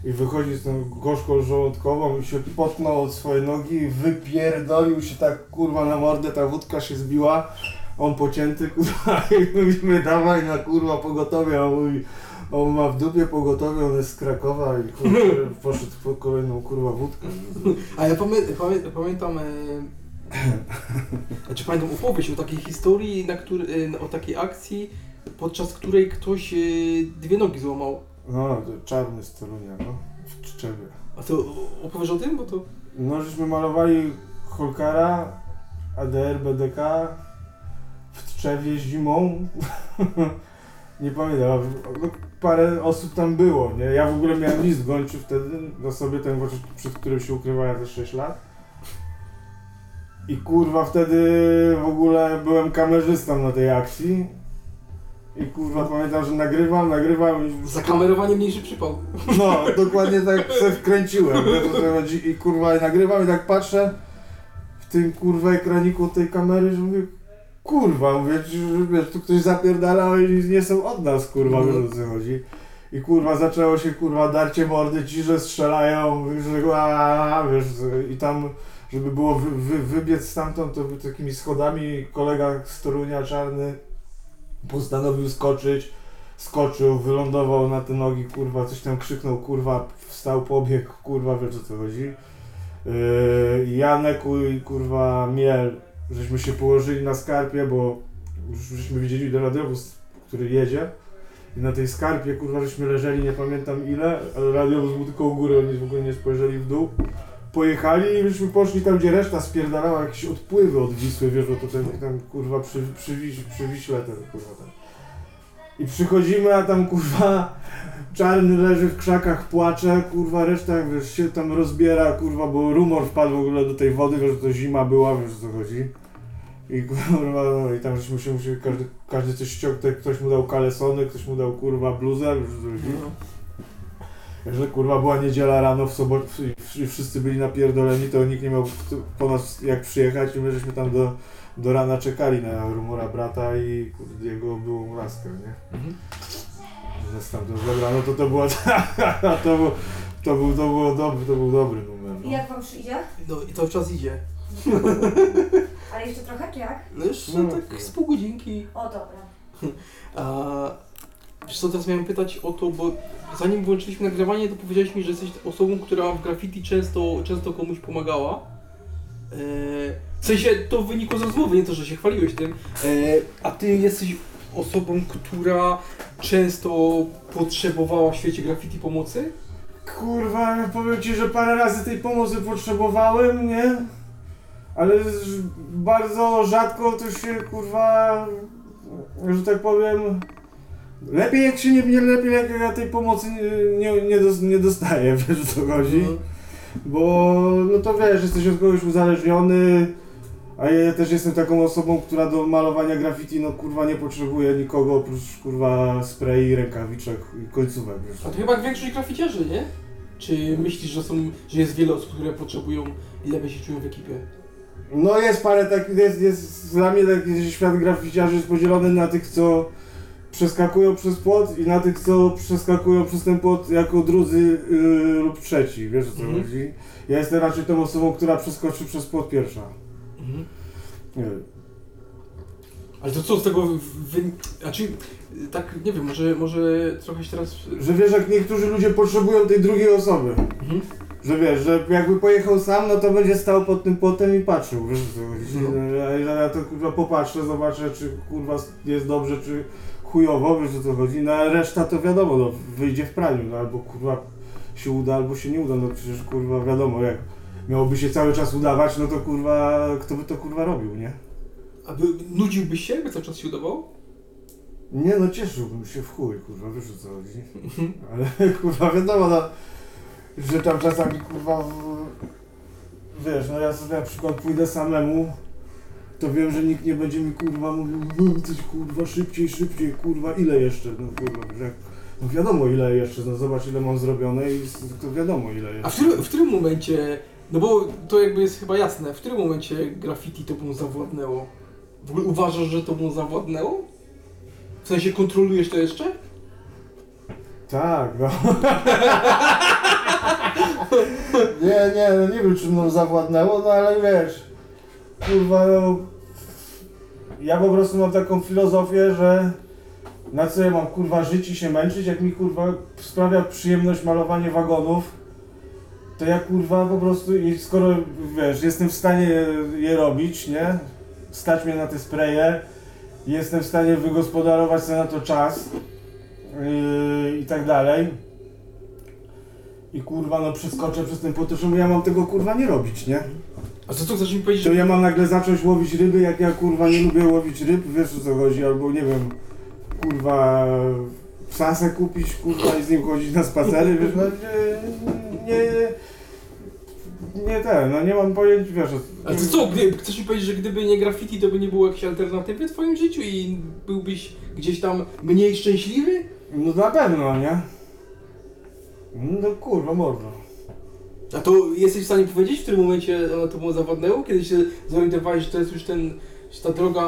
i wychodzi z tą gorzką żołądkową i się potknął od swojej nogi wypierdolił się tak kurwa na mordę, ta wódka się zbiła, on pocięty kurwa (laughs) i mówimy dawaj na kurwa pogotowie, a on mówi on ma w dupie pogotowie, on jest z Krakowa i kurwa, (laughs) poszedł po kolejną kurwa wódkę. A ja pamię, pamię, pamiętam, e, znaczy pamiętam opowieść o takiej historii, na który, e, o takiej akcji, podczas której ktoś e, dwie nogi złamał. No, to czarny z Torunia, no, w Czczewie. A to opowiesz o tym, bo to... No, żeśmy malowali Holkara, ADR, BDK w Tczewie zimą. (laughs) nie pamiętam, parę osób tam było, nie? Ja w ogóle miałem list gończy wtedy na sobie, ten właśnie, przed którym się ukrywałem te 6 lat. I kurwa wtedy w ogóle byłem kamerzystą na tej akcji. I kurwa pamiętam, że nagrywam, nagrywam i Zakamerowanie mniejszy przypał. no, dokładnie tak (laughs) se wkręciłem, i kurwa i nagrywam i tak patrzę w tym kurwa ekraniku tej kamery, że mówię kurwa, mówię, wiesz, tu ktoś zapierdala i nie są od nas kurwa, wiesz o co chodzi. I kurwa zaczęło się kurwa darcie mordy, ci, że strzelają, że a, wiesz, i tam żeby było wy, wy, wybiec stamtąd, to takimi schodami kolega z Torunia czarny postanowił skoczyć skoczył, wylądował na te nogi, kurwa, coś tam krzyknął, kurwa, wstał, pobiegł, kurwa, wiesz o co chodzi. Yy, Janek i kurwa Miel, żeśmy się położyli na skarpie, bo już żeśmy widzieli do radiowóz, który jedzie. I na tej skarpie, kurwa, żeśmy leżeli, nie pamiętam ile, ale radiowóz był tylko u góry, oni w ogóle nie spojrzeli w dół. Pojechali i żeśmy poszli tam, gdzie reszta spierdalała jakieś odpływy od Wisły, wiesz, bo to ten, tam, kurwa, przy, przy, Wiś- przy Wiśle ten, kurwa. I przychodzimy, a tam kurwa czarny leży w krzakach, płacze, kurwa reszta wiesz, się tam rozbiera, kurwa, bo rumor wpadł w ogóle do tej wody, wiesz, że to zima była, wiesz o co chodzi. I kurwa, no i tam żeśmy się musieli, każdy, każdy coś ściągnął, ktoś mu dał kalesony, ktoś mu dał kurwa bluzę, wiesz o co chodzi. Że kurwa była niedziela rano w sobotę i wszyscy byli napierdoleni, to nikt nie miał po nas jak przyjechać i my żeśmy tam do, do rana czekali na rumora brata i kurde, jego było laskę, nie? Mhm. Że tam to no to to była (laughs) to, był, to, był, to, było dobry, to był dobry numer. I No. jak wam przyjdzie? No i cały czas idzie. (laughs) Ale jeszcze trochę, czy jak? No jeszcze No, tak z pół godzinki. O, dobra. A, wiesz co, teraz miałem pytać o to, bo zanim włączyliśmy nagrywanie, to powiedziałeś mi, że jesteś osobą, która w graffiti często, często komuś pomagała. E, w sensie to wynikło z rozmowy, nie to, że się chwaliłeś tym. E, a ty jesteś osobą, która często potrzebowała w świecie graffiti pomocy? Kurwa, powiem ci, że parę razy tej pomocy potrzebowałem, nie? Ale bardzo rzadko to się kurwa, że tak powiem, lepiej jak się nie, nie lepiej jak ja tej pomocy nie, nie, nie, dos, nie dostaję, (laughs) wiesz o co chodzi? Mhm. Bo no to wiesz, jesteś od kogoś uzależniony, a ja też jestem taką osobą, która do malowania graffiti no kurwa nie potrzebuje nikogo oprócz kurwa spray'i, rękawiczek i końcówek, wiesz. A to chyba większość graficiarzy, nie? Czy myślisz, że, są, że jest wiele osób, które potrzebują i lepiej się czują w ekipie? No jest parę takich, jest, jest dla mnie taki świat graficiarzy jest podzielony na tych, co przeskakują przez płot i na tych, co przeskakują przez ten płot jako drudzy yy, lub trzeci, wiesz o co Mhm. chodzi? Ja jestem raczej tą osobą, która przeskoczy przez płot pierwsza. Nie wiem. Ale to co z tego wy... Znaczy, tak, nie wiem, może, może trochę się teraz... Że wiesz, jak niektórzy ludzie potrzebują tej drugiej osoby. Mhm. Że wiesz, że jakby pojechał sam, no to będzie stał pod tym płotem i patrzył, wiesz? No. A ja ja to kurwa popatrzę, zobaczę, czy kurwa jest dobrze, czy chujowo, wiesz o co chodzi? No a reszta to wiadomo, no wyjdzie w praniu, no albo kurwa się uda albo się nie uda, no przecież kurwa wiadomo, jak miałoby się cały czas udawać, no to kurwa, kto by to kurwa robił, nie? A by, nudziłbyś się, jakby cały czas się udawało? Nie no, cieszyłbym się w chuj, kurwa, wiesz o co chodzi. Ale (laughs) kurwa wiadomo, no, że tam czasami kurwa, wiesz, no ja sobie na przykład pójdę samemu, to wiem, że nikt nie będzie mi kurwa mówił, no coś kurwa szybciej, szybciej, kurwa, ile jeszcze, no kurwa, że no wiadomo ile jeszcze, no zobacz ile mam zrobione i to wiadomo ile A w jeszcze. którym, w którym momencie, no bo to jakby jest chyba jasne, w którym momencie graffiti to mu zawładnęło? W ogóle uważasz, że to mu zawładnęło? W sensie kontrolujesz to jeszcze? Tak, no. (laughs) nie, nie, no nie wiem czy mną zawładnęło, no ale wiesz, kurwa, no, ja po prostu mam taką filozofię, że na co ja mam kurwa żyć i się męczyć, jak mi kurwa sprawia przyjemność malowanie wagonów, to ja kurwa po prostu, skoro wiesz, jestem w stanie je robić, nie, stać mnie na te spreje, jestem w stanie wygospodarować sobie na to czas, yy, i tak dalej. I kurwa, no przeskoczę przez ten że ja mam tego kurwa nie robić, nie? A co to chcesz mi powiedzieć, To ja mam nagle zacząć łowić ryby, jak ja kurwa nie lubię łowić ryb, wiesz o co chodzi, albo nie wiem, kurwa psa kupić, kurwa i z nim chodzić na spacery, wiesz, no nie, nie, nie ten, no nie mam pojęcia, wiesz, to co, gdy, chcesz mi powiedzieć, że gdyby nie graffiti, to by nie było jakiejś alternatywy w twoim życiu i byłbyś gdzieś tam mniej szczęśliwy? no na pewno, nie? No kurwa, można. A to jesteś w stanie powiedzieć, w którym momencie ono to było zawodnęło? Kiedy się zorientowałeś, że to jest już ten, ta droga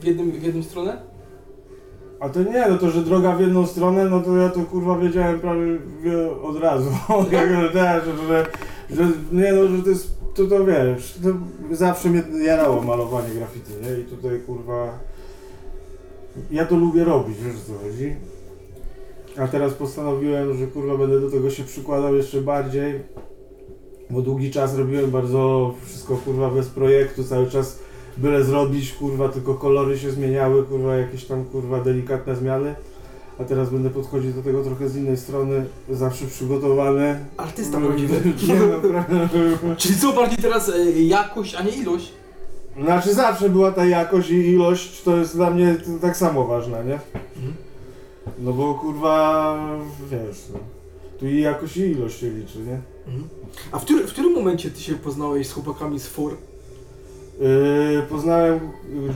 w, jednym, w jedną stronę? A to nie, no to, że droga w jedną stronę, no to ja to kurwa wiedziałem prawie wie, od razu. (laughs) Że, że, że nie no, że to jest, to to wiesz, to zawsze mnie jarało malowanie graffiti, nie? I tutaj kurwa, ja to lubię robić, wiesz co chodzi. A teraz postanowiłem, że kurwa będę do tego się przykładał jeszcze bardziej, bo długi czas robiłem bardzo wszystko kurwa bez projektu, cały czas byle zrobić, kurwa, tylko kolory się zmieniały, kurwa, jakieś tam, kurwa, delikatne zmiany. A teraz będę podchodzić do tego trochę z innej strony, zawsze przygotowany. Artysta prawdziwy. (laughs) Nie no, prawda. Czyli co bardziej teraz e, jakość, a nie ilość? Znaczy zawsze była ta jakość i ilość, to jest dla mnie t- tak samo ważne, nie? No bo kurwa, wiesz, no. Tu i jakość i ilość się liczy, nie? A w, który, w którym momencie ty się poznałeś z chłopakami z FOR? Yy, poznałem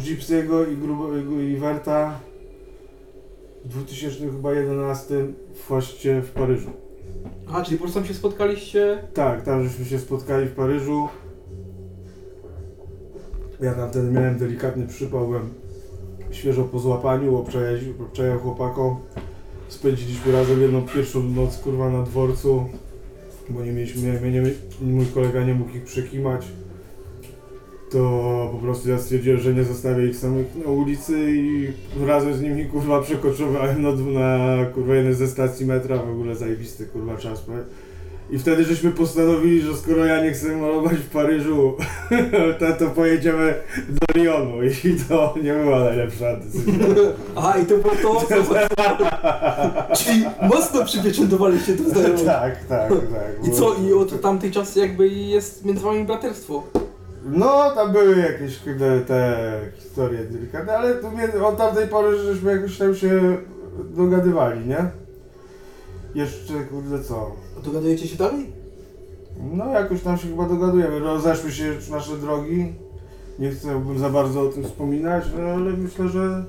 Gypsy'ego i, Grubo, i Werta w 2011 właśnie w Paryżu. Aha, czyli po prostu tam się spotkaliście? Tak, tam żeśmy się spotkali w Paryżu. Ja tam wtedy miałem delikatny przypał, byłem świeżo po złapaniu, obczajałem chłopakom. Spędziliśmy razem jedną pierwszą noc kurwa na dworcu, bo nie mieliśmy, nie, nie, mój kolega nie mógł ich przekimać. To po prostu ja stwierdziłem, że nie zostawię ich samych na ulicy i razem z nimi kurwa przekoczowałem na, na kurwa jednej ze stacji metra, w ogóle zajebisty kurwa czas. powiem. I wtedy żeśmy postanowili, że skoro ja nie chcę malować w Paryżu, (laughs) to, to pojedziemy do Lyonu i to nie była najlepsza decyzja. (laughs) Aha, i to było to, co... (laughs) Czyli mocno przypieczętowaliście to znajomych. tak, tak, tak. I co, i od tamtej czasy jakby jest między wami braterstwo? No, tam były jakieś kurde, te historie delikatne, ale to mnie, od tamtej pory żeśmy jakoś tam się dogadywali, nie? Jeszcze, kurde, co? Dogadujecie się dalej? No, jakoś tam się chyba dogadujemy. Rozeszły się nasze drogi. Nie chciałbym za bardzo o tym wspominać, no, ale myślę, że...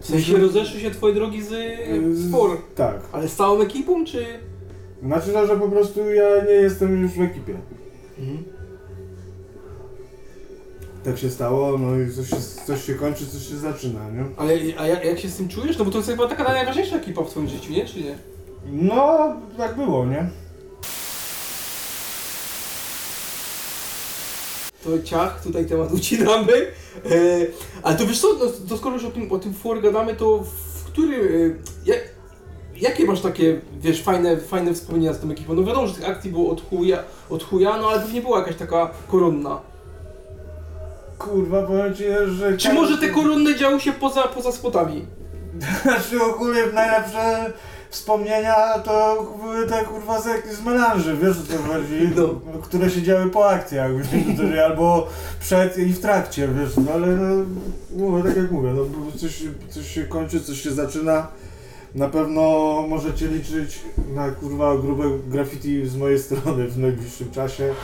W sensie rozeszły się twoje drogi z, FOR. Tak. Ale z całą ekipą, czy... Znaczy, no, że po prostu ja nie jestem już w ekipie. Mhm. Tak się stało, no i coś się, coś się kończy, coś się zaczyna, nie? Ale a jak, jak się z tym czujesz? No bo to jest chyba taka najważniejsza ekipa w twoim życiu, nie? Czy nie? No, tak było, nie? To ciach, tutaj temat ucinamy. E, ale to wiesz co, no, to skoro już o tym, o tym FOR gadamy, to w którym... E, jak, jakie masz takie, wiesz, fajne, fajne wspomnienia z tą ekipą? No wiadomo, że tych akcji było od chuja, od chuja no ale pewnie była jakaś taka koronna. Kurwa, powiem ci, że... Czy może te koronne działy się poza, poza spotami? (laughs) Znaczy ogólnie najlepsze, wspomnienia to były te kurwa z, z melanży, wiesz o co chodzi? No. Które się działy po akcjach, (laughs) wiesz, albo przed i w trakcie, wiesz, no ale no, mówię, tak jak mówię, no coś, coś się kończy, coś się zaczyna. Na pewno możecie liczyć na kurwa grube graffiti z mojej strony w najbliższym czasie,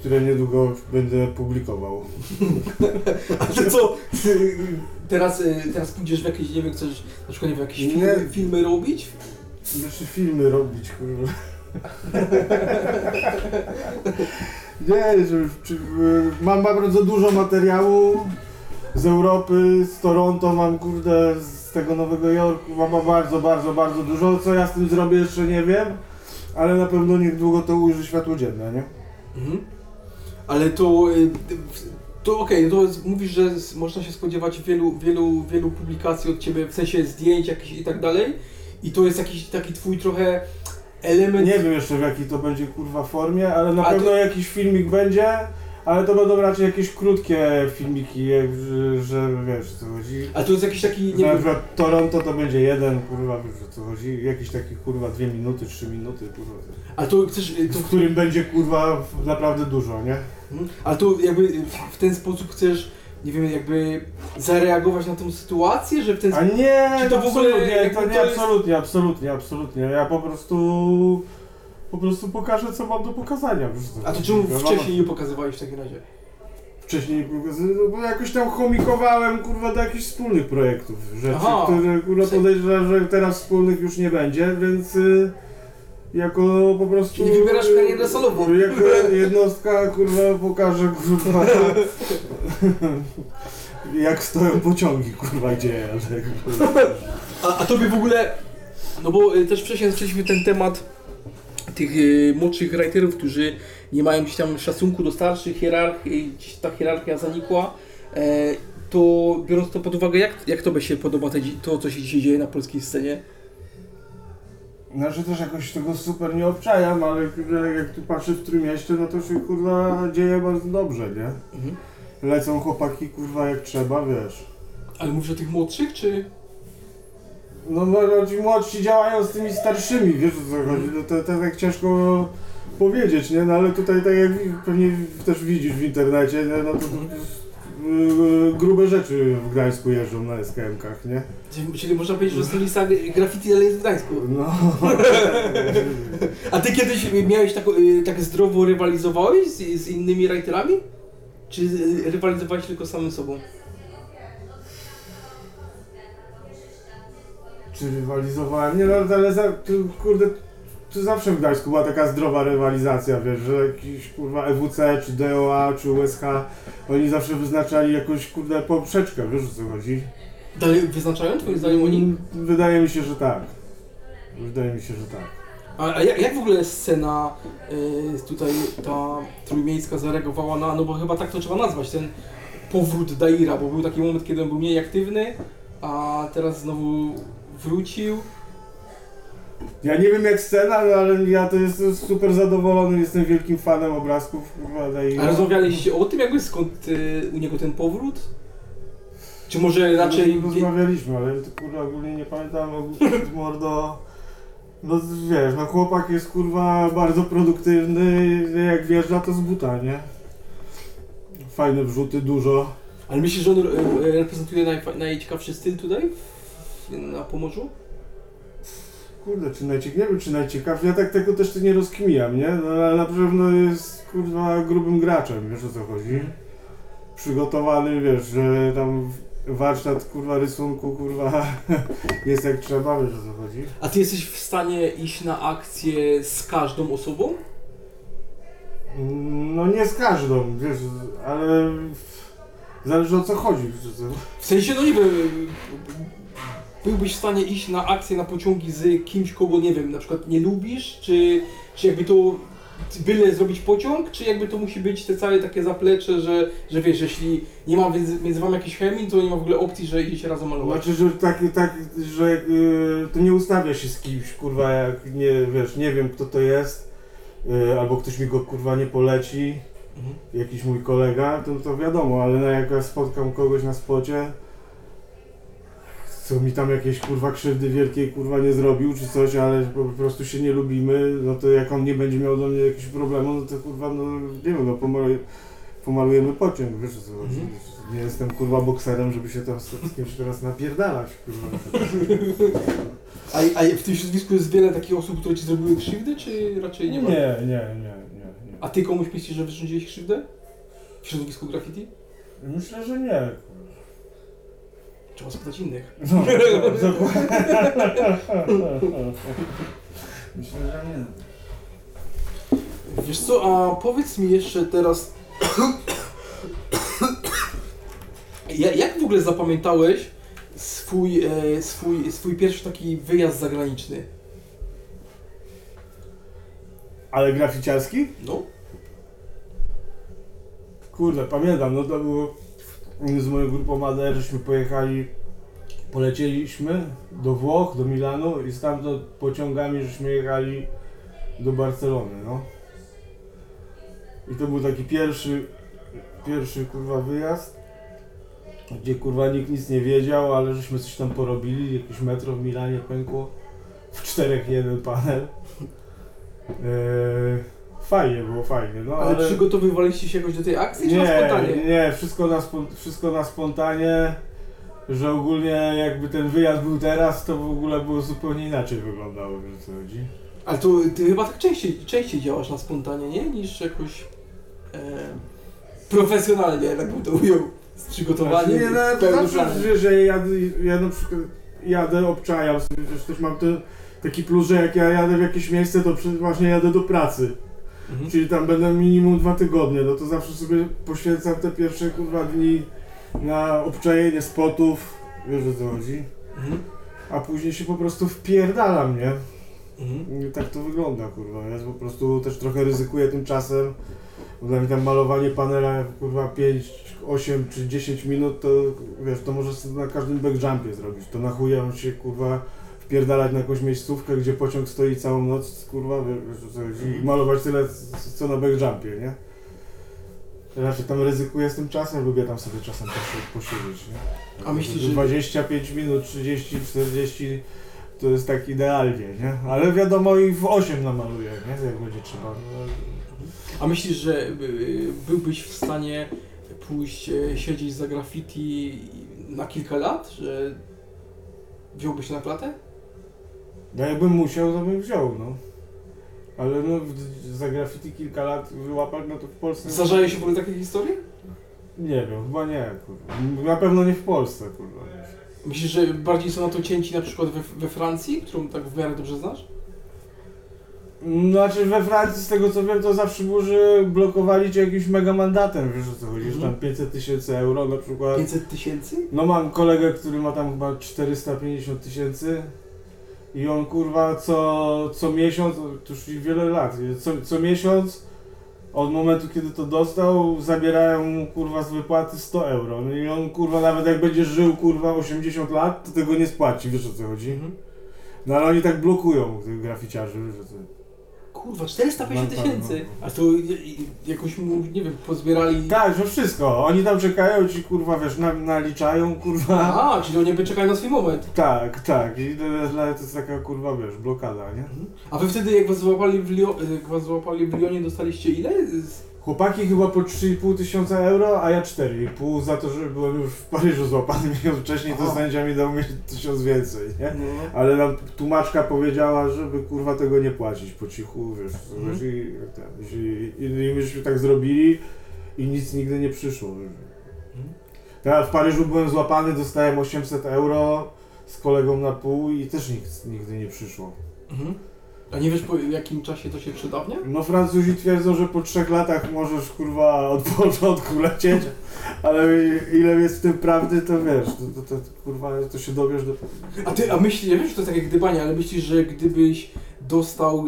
które niedługo będę publikował. (laughs) A to co, ty, teraz, y, teraz pójdziesz w jakieś, nie wiem, chcesz na przykład nie wiem, jakieś filmy, Nie. filmy robić? Znaczy filmy robić, kurwa. (laughs) Nie, że, czy, y, mam bardzo dużo materiału z Europy, z Toronto, mam kurde z tego Nowego Jorku, mam bardzo, bardzo, bardzo dużo. Co ja z tym zrobię jeszcze nie wiem, ale na pewno niedługo to ujrzy światło dzienne, nie? Mhm. Ale to, y, to okej, to jest- mówisz, że można się spodziewać wielu, wielu, wielu publikacji od Ciebie, w sensie zdjęć jakichś i tak dalej. I to jest jakiś taki Twój trochę element... Nie wiem jeszcze w jakiej to będzie kurwa formie, ale na A pewno to- jakiś filmik będzie, ale to będą raczej jakieś krótkie filmiki, jak, że, że wiesz co chodzi. A to jest jakiś taki, nie Na przykład Toronto to będzie jeden, kurwa, wiesz o co chodzi, jakiś taki kurwa dwie minuty, trzy minuty, kurwa. a to chcesz, to, W którym będzie kurwa naprawdę dużo, nie? Mhm. Ale to jakby w- ten sposób chcesz, nie wiem, jakby zareagować na tą sytuację, że w ten A sposób... nie, Czy to w ogóle to nie, to jest- absolutnie, absolutnie, absolutnie. Ja po prostu, po prostu pokażę, co mam do pokazania. A to czemu wcześniej nie pokazywałeś w takim razie? Wcześniej, no bo jakoś tam chomikowałem, kurwa, do jakichś wspólnych projektów, rzeczy, Aha. które, kurwa, podejrzewam, że teraz wspólnych już nie będzie, więc y, jako po prostu... Czyli wybierasz karierę solową. Jako jednostka, kurwa, pokażę, kurwa, (laughs) jak stoją pociągi, kurwa, gdzie jadę. kurwa. A, a tobie w ogóle, no bo y, też wcześniej zaczęliśmy ten temat tych y, młodszych writerów, którzy nie mają gdzieś tam szacunku do starszych, hierarchii, gdzieś ta hierarchia zanikła. E, to biorąc to pod uwagę, jak, jak tobie się podoba te, to, co się dzisiaj dzieje na polskiej scenie? Znaczy też jakoś tego super nie obczajam, ale jak tu patrzę w Trójmieście, no to się kurwa dzieje bardzo dobrze, nie? Mhm. Lecą chłopaki kurwa jak trzeba, wiesz. Ale mówisz o tych młodszych, czy... No, no ci młodsi działają z tymi starszymi, wiesz o co chodzi, no to, to tak ciężko powiedzieć, nie? No ale tutaj tak jak pewnie też widzisz w internecie, nie? no to, yy, grube rzeczy w Gdańsku jeżdżą na SKM-kach, nie? Czyli, czyli można powiedzieć, że stylista graffiti ale jest w Gdańsku. No. (laughs) A ty kiedyś miałeś tak, y, tak zdrowo rywalizowałeś z, z innymi writerami? Czy y, rywalizowałeś tylko z samym sobą? Czy rywalizowałem? Nie no, ale za, tu, kurde, tu zawsze w Gdańsku była taka zdrowa rywalizacja, wiesz, że jakiś kurwa EWC, czy DOA, czy USH, oni zawsze wyznaczali jakąś kurde poprzeczkę, wiesz o co chodzi? Dalej wyznaczają twoim zdaniem oni? Wydaje mi się, że tak. Wydaje mi się, że tak. A, a jak, jak w ogóle scena y, tutaj ta trójmiejska zareagowała na, no bo chyba tak to trzeba nazwać, ten powrót Daira, bo był taki moment, kiedy on był mniej aktywny, a teraz znowu wrócił. Ja nie wiem jak scena, no, ale ja to jestem super zadowolony, jestem wielkim fanem obrazków, kurwa, daje. A rozmawialiście o tym jakby skąd y, u niego ten powrót? Czy może raczej... wie- Rozmawialiśmy, ale to kurwa ogólnie nie pamiętam, z (laughs) mordo... No wiesz, no chłopak jest kurwa bardzo produktywny, jak wjeżdża to z buta, nie? Fajne wrzuty, dużo. Ale myślisz, że on y, reprezentuje najfa- najciekawszy styl tutaj? Na Pomorzu? Kurde, czy najciek... nie wiem czy najciekawszy, ja tak tego też nie rozkmijam, nie? No ale na pewno jest kurwa grubym graczem, wiesz o co chodzi? Przygotowany, wiesz, że tam warsztat kurwa rysunku, kurwa (laughs) jest jak trzeba, wiesz o co chodzi? A ty jesteś w stanie iść na akcję z każdą osobą? No nie z każdą, wiesz, ale zależy o co chodzi. W sensie, no wiem, byłbyś w stanie iść na akcję na pociągi z kimś, kogo nie wiem, na przykład nie lubisz, czy, czy jakby to byle zrobić pociąg, czy jakby to musi być te całe takie zaplecze, że, że wiesz, jeśli nie ma między, między wami jakiejś chemii, to nie ma w ogóle opcji, że idziecie razem malować. Znaczy, że tak, tak że y, to nie ustawia się z kimś, kurwa, jak nie, wiesz, nie wiem kto to jest, y, albo ktoś mi go kurwa nie poleci, Mhm. jakiś mój kolega, to, to wiadomo, ale no, jak ja spotkam kogoś na spocie, co mi tam jakieś kurwa krzywdy wielkiej kurwa nie zrobił czy coś, ale po, prostu się nie lubimy, no to jak on nie będzie miał do mnie jakichś problemu, no to kurwa, no nie wiem, no pomaluj, pomalujemy pociąg, wiesz o co chodzi. Mhm. Nie jestem kurwa bokserem, żeby się tam z, z kimś teraz napierdalać, kurwa. A, a w tym środowisku jest wiele takich osób, które ci zrobiły krzywdy, czy raczej nie ma? nie, nie, nie, nie. nie. A ty komuś myślisz, że wyrządziłeś krzywdę? W środowisku graffiti? Myślę, że nie. Trzeba spytać innych. No, dokładnie. (laughs) Myślę, że nie. Wiesz co, a powiedz mi jeszcze teraz... Ja- Jak w ogóle zapamiętałeś swój, e, swój, swój pierwszy taki wyjazd zagraniczny? Ale graficiarski? No. Kurde, pamiętam, no to było z moją grupą ADR, żeśmy pojechali, polecieliśmy do Włoch, do Milanu i stamtąd pociągami żeśmy jechali do Barcelony, no. I to był taki pierwszy, pierwszy kurwa wyjazd, gdzie kurwa nikt nic nie wiedział, ale żeśmy coś tam porobili, jakieś metro w Milanie pękło, w czterech jeden panel. Eee, (laughs) fajnie było, fajnie, no Ale, przygotowywaliście się jakoś do tej akcji, czy na nie, spontanie? nie, wszystko na, spon, wszystko na spontanie, że ogólnie jakby ten wyjazd był teraz, to w ogóle było zupełnie inaczej wyglądało, wiesz co chodzi. Ale to ty chyba tak częściej, częściej działasz na spontanie, nie? Niż jakoś e, profesjonalnie, jak bym to ujął. Z przygotowaniem, nie, no, to planem. że, że ja, ja na przykład jadę, obczajam sobie, też, mam ten taki plus, że jak ja jadę w jakieś miejsce, to właśnie jadę do pracy. Mhm. Czyli tam będę minimum dwa tygodnie, no to zawsze sobie poświęcam te pierwsze kurwa dni na obczajenie spotów, wiesz o co chodzi. Mhm. A później się po prostu wpierdalam, nie? Mhm. I tak to wygląda, kurwa. Ja po prostu też trochę ryzykuję tym czasem. Bo Dla mnie tam malowanie panela, kurwa, 5, 8 czy 10 minut, to wiesz, to możesz na każdym backjumpie zrobić. To na chuja on się, kurwa, wpierdalać na jakąś miejscówkę, gdzie pociąg stoi całą noc, kurwa, i malować tyle, co na backjumpie, nie? Raczej tam ryzykuję z tym czasem, lubię tam sobie czasem posi- posiedzieć, nie? A myślisz, że- 25 minut, 30, 40 to jest tak idealnie, nie? Ale wiadomo i w 8 namaluję, nie? Jak będzie trzeba. A myślisz, że y, byłbyś w stanie pójść e, siedzieć za graffiti na kilka lat? Że wziąłbyś na klatę? No jakbym musiał, to bym wziął, no. Ale no w- za graffiti kilka lat wyłapać, no to w Polsce... Zdarzają się w ogóle takie historie? Nie wiem, chyba nie, kurwa. Na pewno nie w Polsce, kurwa. Myślisz, że bardziej są na to cięci na przykład we, we Francji, którą tak w miarę dobrze znasz? Znaczy we Francji, z tego co wiem, to zawsze było, że blokowali cię jakimś mega mandatem, wiesz o co chodzi, że tam Mhm. 500 tysięcy euro na przykład. 500 tysięcy? No mam kolegę, który ma tam chyba 450 tysięcy i on kurwa co, co miesiąc, to już wiele lat, co, co miesiąc od momentu kiedy to dostał zabierają mu kurwa z wypłaty 100 euro. No i on kurwa nawet jak będzie żył kurwa 80 lat, to tego nie spłaci, wiesz o co chodzi? Mhm. No ale oni tak blokują tych graficiarzy, wiesz o co Kurwa, 450 No tak, tysięcy! A to y, jakoś mu, nie wiem, pozbierali... Tak, że wszystko. Oni tam czekają, ci kurwa wiesz, na, naliczają kurwa. A, czyli oni by czekali na swój moment. Tak, tak. I to jest, to jest taka kurwa wiesz, blokada, nie? A wy wtedy jak was złapali w, Lio, jak was złapali w Lyonie dostaliście ile? Z- Chłopaki chyba po 3,5 tysiąca euro, a ja 4,5 za to, że byłem już w Paryżu złapany (laughs) miesiąc wcześniej, to sędzia mi dał mi (laughs) tysiąc więcej, nie? No. Ale nam tłumaczka powiedziała, żeby kurwa tego nie płacić po cichu, wiesz, Mhm. wiesz i, ten, i, i, i myśmy tak zrobili i nic nigdy nie przyszło. Wiesz. Ja w Paryżu byłem złapany, dostałem 800 euro z kolegą na pół i też nikt nigdy nie przyszło. Mhm. A nie wiesz po jakim czasie to się przedawnia? No Francuzi twierdzą, że po trzech latach możesz kurwa od (laughs) początku lecieć, ale ile jest w tym prawdy, to wiesz, to, to, to kurwa to się dowiesz do... A ty, a myślisz, ja wiem, że to jest takie gdybanie, ale myślisz, że gdybyś dostał,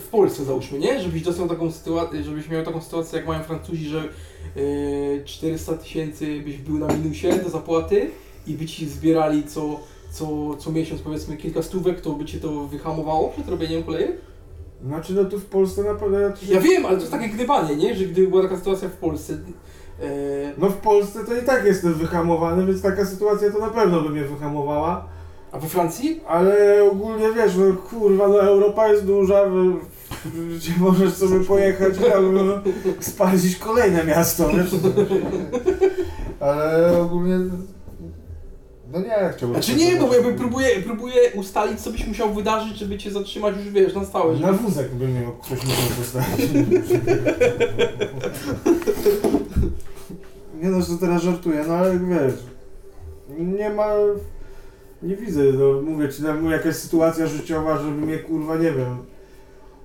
w Polsce załóżmy, nie? Żebyś dostał taką sytuację, żebyś miał taką sytuację, jak mają Francuzi, że yy, 400 tysięcy byś był na minusie do zapłaty i by ci zbierali co, co, co miesiąc powiedzmy kilka stówek, to by cię to wyhamowało przed robieniem kolejek? Znaczy no tu w Polsce na pewno... Ja, się- Ja wiem, ale to jest takie gdybanie, nie? Że gdyby była taka sytuacja w Polsce, E, No w Polsce to i tak jestem wyhamowany, więc taka sytuacja to na pewno by mnie wyhamowała. a we Francji? Ale ogólnie wiesz, no kurwa, no Europa jest duża, gdzie możesz sobie pojechać (laughs) i tam spalić kolejne miasto, wiesz? (laughs) Ale ogólnie, no nie, chciałbym... Znaczy nie, bo jakby próbuję, próbuję ustalić, co byś musiał wydarzyć, żeby cię zatrzymać już, wiesz, na stałe. Na Żeby... wózek by mnie ktoś musiał postawić. Nie no, że teraz żartuję, no ale wiesz, nie ma, nie widzę, no mówię ci, tam jakaś sytuacja życiowa, żeby mnie kurwa, nie wiem,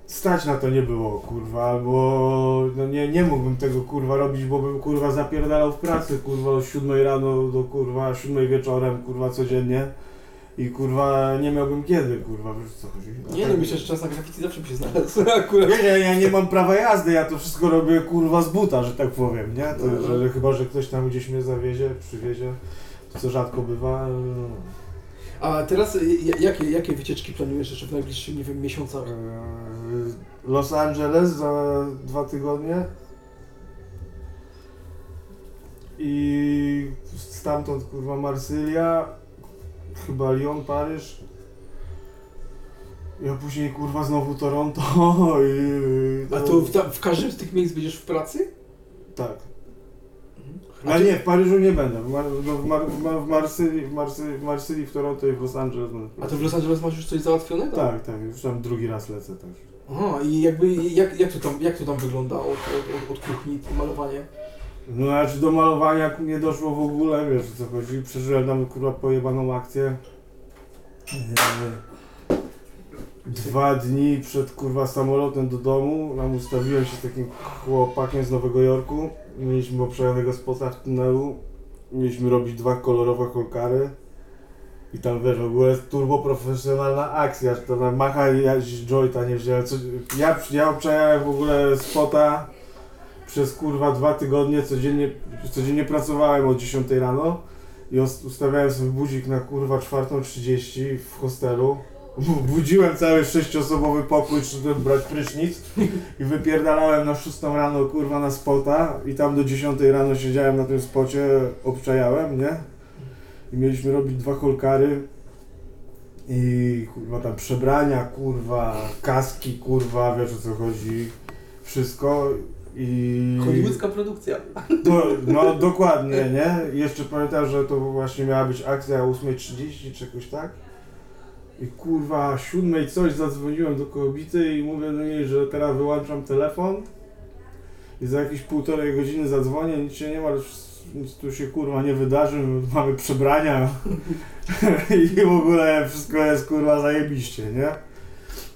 stać na to nie było, kurwa, albo no nie, nie mógłbym tego kurwa robić, bo bym kurwa zapierdalał w pracy, kurwa, o 7 rano do kurwa 7 wieczorem, kurwa, codziennie. I kurwa nie miałbym kiedy, kurwa, wiesz co chodzi? Nie no, myślę, że czas na graffiti zawsze by się znalazł. (laughs) Akurat. nie, nie, ja nie mam prawa jazdy, ja to wszystko robię kurwa z buta, że tak powiem, nie? To, że, chyba, że ktoś tam gdzieś mnie zawiezie, przywiezie, to co rzadko bywa. no. A teraz y, y, jakie, jakie wycieczki planujesz jeszcze w najbliższych, nie wiem, miesiącach? Eee, Los Angeles za dwa tygodnie. I stamtąd kurwa Marsylia, chyba Lyon, Paryż. I a później kurwa znowu Toronto (laughs) i... A to w, ta, w każdym z tych miejsc będziesz w pracy? Tak. Ale ty- nie, w Paryżu nie będę. W, Mar no, w, Mar w, Mar w, Marsylii, w, Marsylii, w Marsylii, w Toronto i w Los Angeles będę. A to w Los Angeles masz już coś załatwione? Tak, tak, już tam drugi raz lecę też. Aha, i jakby, jak, jak, to tam, jak to tam wygląda od, od, od, kuchni, to malowanie? No znaczy do malowania nie doszło w ogóle, wiesz o co chodzi. Przeżyłem tam kurwa pojebaną akcję. Eee, Dwa dni przed kurwa samolotem do domu, tam ustawiłem się z takim chłopakiem z Nowego Jorku. Mieliśmy obszajonego spota w tunelu. Mieliśmy robić dwa kolorowe holkary. I tam wiesz, w ogóle turbo profesjonalna akcja, że to na macha i ja nie wziąłem. Co, ja, ja obczajałem w ogóle spota przez kurwa dwa tygodnie codziennie, codziennie pracowałem o 10 rano i ustawiałem sobie budzik na kurwa 4.30 w hostelu. Bu- Budziłem cały sześciosobowy pokój, szedłem brać prysznic i wypierdalałem na 6 rano kurwa na spota i tam do 10 rano siedziałem na tym spocie, obczajałem, nie? I mieliśmy robić dwa holkary i kurwa tam przebrania, kurwa, kaski, kurwa, wiesz o co chodzi, wszystko i... Hollywoodzka produkcja. Do, no dokładnie, nie? I Jeszcze pamiętam, że to właśnie miała być akcja o 8.30 czy jakoś tak. I kurwa, 7 coś zadzwoniłem do kobiety i mówię do niej, że teraz wyłączam telefon i za jakieś półtorej godziny zadzwonię, nic się nie ma, nic tu się kurwa nie wydarzy, mamy przebrania (laughs) i w ogóle wszystko jest kurwa zajebiście, nie?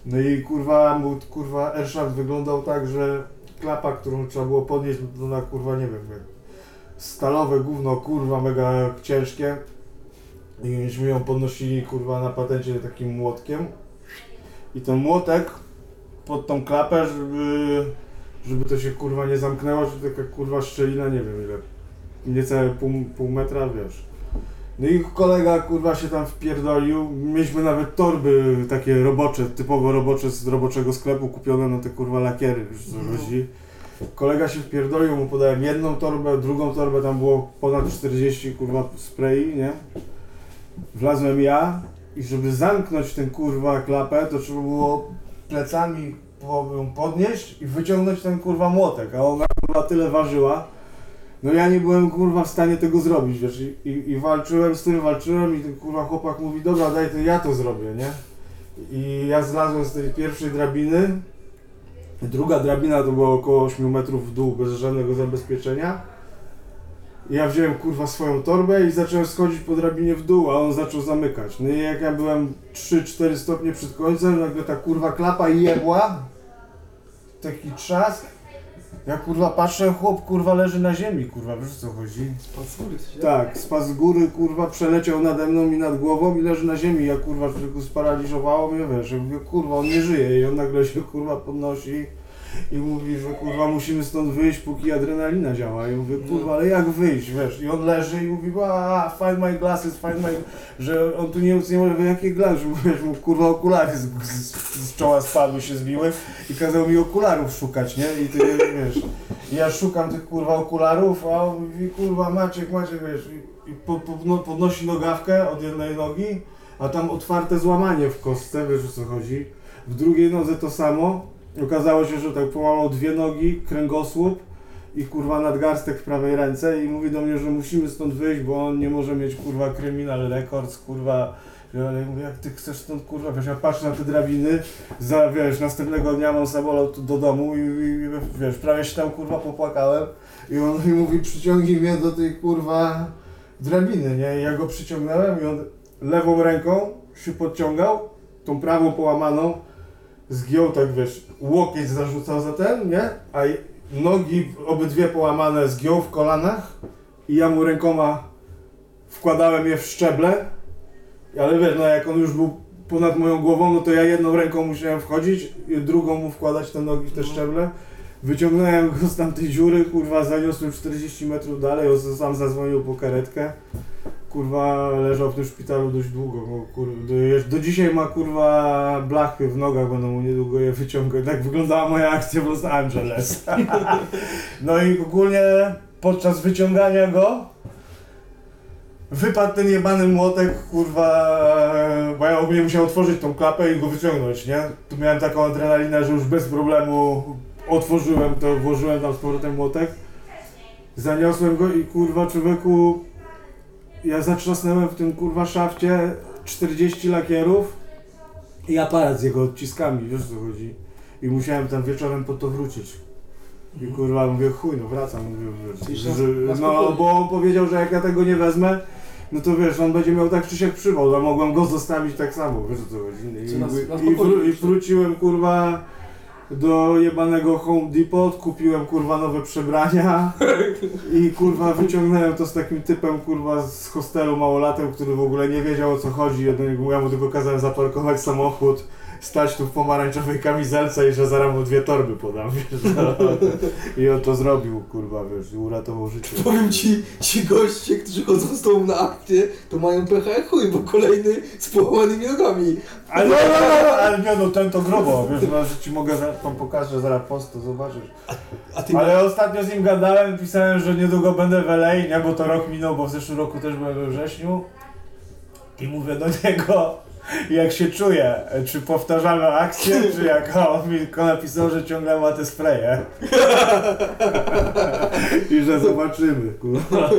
No i kurwa, mój kurwa Airshaft wyglądał tak, że klapa, którą trzeba było podnieść, to na kurwa nie wiem, stalowe gówno, kurwa mega ciężkie. I myśmy ją podnosili kurwa na patencie takim młotkiem. I ten młotek pod tą klapę, żeby, żeby to się kurwa nie zamknęło, że taka kurwa szczelina, nie wiem ile, niecałe pół, pół metra, wiesz. No i kolega kurwa się tam wpierdolił. Mieliśmy nawet torby takie robocze, typowo robocze z roboczego sklepu kupione na te kurwa lakiery, co No. Kolega się wpierdolił, mu podałem jedną torbę, drugą torbę, tam było ponad 40 kurwa spray'i, nie? Wlazłem ja i żeby zamknąć ten kurwa klapę, to trzeba było plecami ją podnieść i wyciągnąć ten kurwa młotek, a ona kurwa tyle ważyła. No ja nie byłem kurwa w stanie tego zrobić, wiesz, i, i, i walczyłem z tym, walczyłem i ten kurwa chłopak mówi, dobra daj to ja to zrobię, nie? I ja zlazłem z tej pierwszej drabiny, druga drabina to było około 8 metrów w dół, bez żadnego zabezpieczenia. Ja wziąłem kurwa swoją torbę i zacząłem schodzić po drabinie w dół, a on zaczął zamykać. No i jak ja byłem 3-4 stopnie przed końcem, nagle ta kurwa klapa jebła, taki trzask. Ja kurwa patrzę, chłop kurwa leży na ziemi, kurwa, wiesz o co chodzi? Spadł z góry, coś, Tak, spadł z góry, kurwa, przeleciał nade mną i nad głową i leży na ziemi. Ja kurwa tylko sparaliżowało mnie, wiesz, ja mówię, kurwa, on nie żyje i on nagle się kurwa podnosi. I mówi, że kurwa musimy stąd wyjść, póki adrenalina działa. I mówię, kurwa, ale jak wyjść, wiesz? I on leży i mówi, a, find my glasses, find my... Że on tu nie, nie może, jakie glasy? Mówisz, mu kurwa okulary z, z, z czoła spadły, się zbiły i kazał mi okularów szukać, nie? I ty, wiesz, ja szukam tych kurwa okularów, a on mówi, kurwa, Maciek, Maciek, wiesz, i, i po, po, no, podnosi nogawkę od jednej nogi, a tam otwarte złamanie w kostce, wiesz o co chodzi. W drugiej nodze to samo. Okazało się, że tak połamał dwie nogi, kręgosłup i kurwa nadgarstek w prawej ręce i mówi do mnie, że musimy stąd wyjść, bo on nie może mieć kurwa kryminal records, kurwa. Ale mówię, jak ty chcesz stąd kurwa, wiesz, ja patrzę na te drabiny, za, wiesz, następnego dnia mam samolot do domu i, i wiesz, prawie się tam kurwa popłakałem i on (laughs) mi mówi, przyciągnij mnie do tej kurwa drabiny, nie? I ja go przyciągnąłem i on lewą ręką się podciągał, tą prawą połamaną, zgiął tak, wiesz, łokieć zarzucał za ten, nie? A nogi obydwie połamane zgiął w kolanach i ja mu rękoma wkładałem je w szczeble, ale wiesz, no jak on już był ponad moją głową, no to ja jedną ręką musiałem wchodzić drugą mu wkładać te nogi w te szczeble. Wyciągnąłem go z tamtej dziury, kurwa, zaniosłem 40 metrów dalej, on sam zadzwonił po karetkę. Kurwa, leżał w tym szpitalu dość długo, bo kurwa, do, do dzisiaj ma kurwa blachy w nogach, będą mu niedługo je wyciągać. Tak wyglądała moja akcja w Los Angeles. (laughs) no i ogólnie podczas wyciągania go wypadł ten jebany młotek, kurwa, bo ja ogólnie musiałem otworzyć tą klapę i go wyciągnąć, nie? Tu miałem taką adrenalinę, że już bez problemu otworzyłem to, włożyłem tam z powrotem młotek. Zaniosłem go i kurwa człowieku, ja zatrzasnąłem w tym kurwa szafcie 40 lakierów i aparat z jego odciskami, wiesz co chodzi. I musiałem tam wieczorem po to wrócić. I kurwa mówię, chuj, no wracam, mówię, Czyli że, no bo on powiedział, że jak ja tego nie wezmę, no to wiesz, on będzie miał tak czy siak przywał, a mogłem go zostawić tak samo, wiesz co chodzi. I, i, spokojnie wró- I wróciłem kurwa do jebanego Home Depot, kupiłem kurwa nowe przebrania i kurwa wyciągnąłem to z takim typem kurwa z hostelu małolatem, który w ogóle nie wiedział o co chodzi. Ja do niego- Ja mu tylko kazałem zaparkować samochód, stać tu w pomarańczowej kamizelce i że zaraz mu dwie torby podam, wiesz. No. I on to zrobił, kurwa, wiesz, i uratował życie. Powiem ci, ci goście, którzy chodzą z tobą na akcję, to mają pecha jak chuj, bo kolejny z połamanymi nogami. Ale, no, no, no, ale nie no, ten to grubo, wiesz, no, że ci mogę, tam pokażę zaraz post, to zobaczysz. A ty Ale ostatnio z nim gadałem, pisałem, że niedługo będę w LA, nie, bo to rok minął, bo w zeszłym roku też byłem we wrześniu. I mówię do niego, jak się czuje, czy powtarzamy akcję, czy jak on mi tylko napisał, że ciągle ma te spreje. I że zobaczymy, kurwa.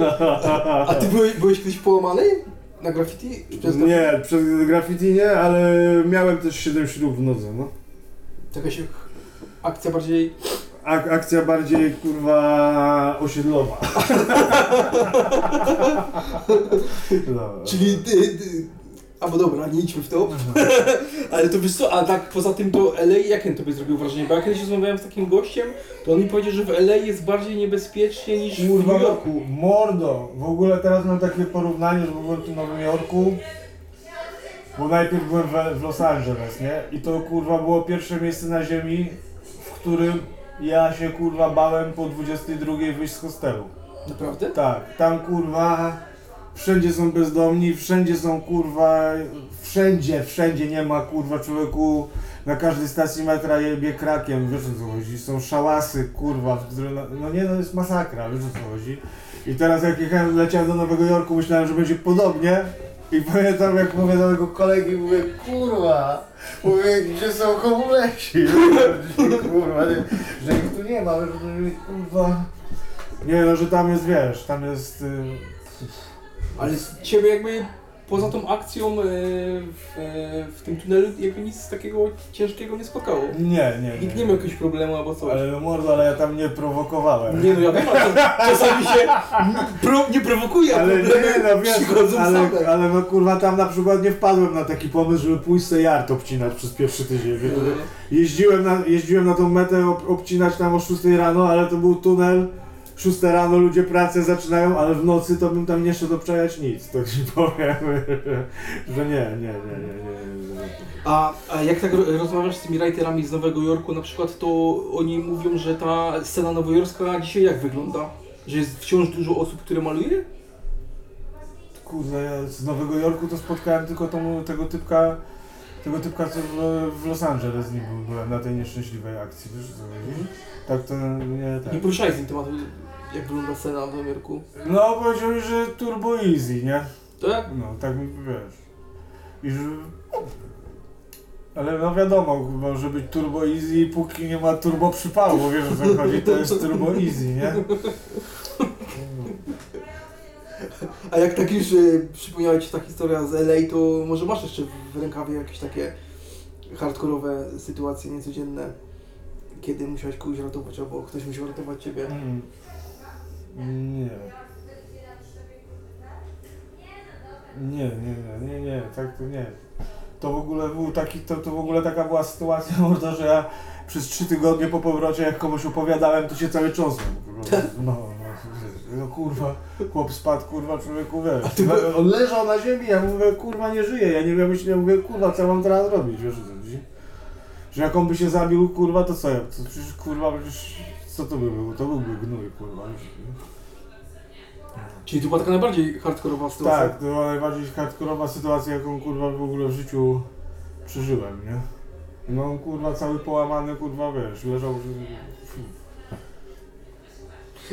A ty byłeś, byłeś kiedyś połamany? Na graffiti? Przez Nie, przez graffiti nie, ale miałem też 7 ślub w nodze, no. Jakaś akcja bardziej... Ak akcja bardziej kurwa osiedlowa. No. (laughs) Czyli ty, ty... A bo dobra, nie idźmy w to. (laughs) Ale to wiesz co, a tak poza tym to LA, jakie na tobie zrobił wrażenie? Bo ja kiedyś rozmawiałem z takim gościem, to on mi powiedział, że w LA jest bardziej niebezpiecznie niż w Kurwa New Yorku. roku, mordo. W ogóle teraz mam takie porównanie, że byłem tu w Nowym Jorku. Bo najpierw byłem w, w Los Angeles, nie? I to kurwa było pierwsze miejsce na ziemi, w którym ja się kurwa bałem po 22 wyjść z hostelu. Naprawdę? Tak, tam kurwa wszędzie są bezdomni, wszędzie są kurwa, wszędzie, wszędzie nie ma kurwa człowieku. Na każdej stacji metra jebie krakiem, wiesz o co chodzi, są szałasy kurwa, no, no nie no jest masakra, wiesz o co chodzi. I teraz jak jechałem, leciałem do Nowego Jorku, myślałem, że będzie podobnie. I pamiętam jak mówię do mojego kolegi, mówię kurwa, mówię gdzie są komuleci, (laughs) kurwa, nie, że ich tu nie ma, że kurwa. Nie no, że tam jest, wiesz, tam jest... Y... Ale ciebie jakby poza tą akcją e, w, e, w tym tunelu jakby nic takiego ciężkiego nie spotkało. Nie, nie. Nikt nie miał jakiegoś problemu albo coś. Ale mordo, ale ja tam nie prowokowałem. Nie no, ja wiem, ale (laughs) czasami się pro, nie prowokuje, Ale nie, no wiesz, ale, same. ale no kurwa tam na przykład nie wpadłem na taki pomysł, żeby pójść sobie jart obcinać przez pierwszy tydzień. wiesz. Jeździłem na, jeździłem na tą metę ob, obcinać tam o 6 rano, ale to był tunel 6 rano ludzie pracę zaczynają, ale w nocy to bym tam nie szedł obczajać nic. To ci (laughs) powiem, że nie, nie, nie, nie, nie. nie. A, a jak tak ro- rozmawiasz z tymi writerami z Nowego Jorku na przykład, to oni mówią, że ta scena nowojorska dzisiaj jak wygląda? Że jest wciąż dużo osób, które maluje? Kurde, ja z Nowego Jorku to spotkałem tylko tą, tego typka, tego typka co w, w Los Angeles nim był, byłem na tej nieszczęśliwej akcji, wiesz co chodzi? Tak to nie tak. Nie poruszaj z tym tematu, jak wygląda scena w Nowym. No powiedział mi, że turbo easy, nie? Tak? No, tak mi wiesz. I że... Ale no wiadomo, może być turbo easy, póki nie ma turbo przypału, wiesz o co chodzi, to jest turbo easy, nie? A jak tak już y, przypomniała Ci ta historia z LA, to może masz jeszcze w rękawie jakieś takie hardkorowe sytuacje niecodzienne, kiedy musiałeś kogoś ratować, albo ktoś musiał ratować Ciebie. Mm. Nie. Nie, nie, nie, nie, nie, tak to nie. To w ogóle był taki, to, to w ogóle taka była sytuacja, (laughs) mordo, że ja przez trzy tygodnie po powrocie, jak komuś opowiadałem, to się cały cząsłem. No, no, no, no kurwa, chłop spadł, kurwa, człowieku, A wiesz. ty by- On leżał na ziemi, ja mówię, kurwa, nie żyje, ja nie wiem, myślę, mówię, kurwa, co mam teraz robić, wiesz co? Że jak on by się zabił, kurwa, to co ja, to przecież, kurwa, przecież, co to by było? To byłby gnój, kurwa. Czyli to była taka najbardziej hardkorowa sytuacja. Tak, to była najbardziej hardkorowa sytuacja, jaką kurwa w ogóle w życiu przeżyłem, nie? No kurwa cały połamany, kurwa wiesz, leżał...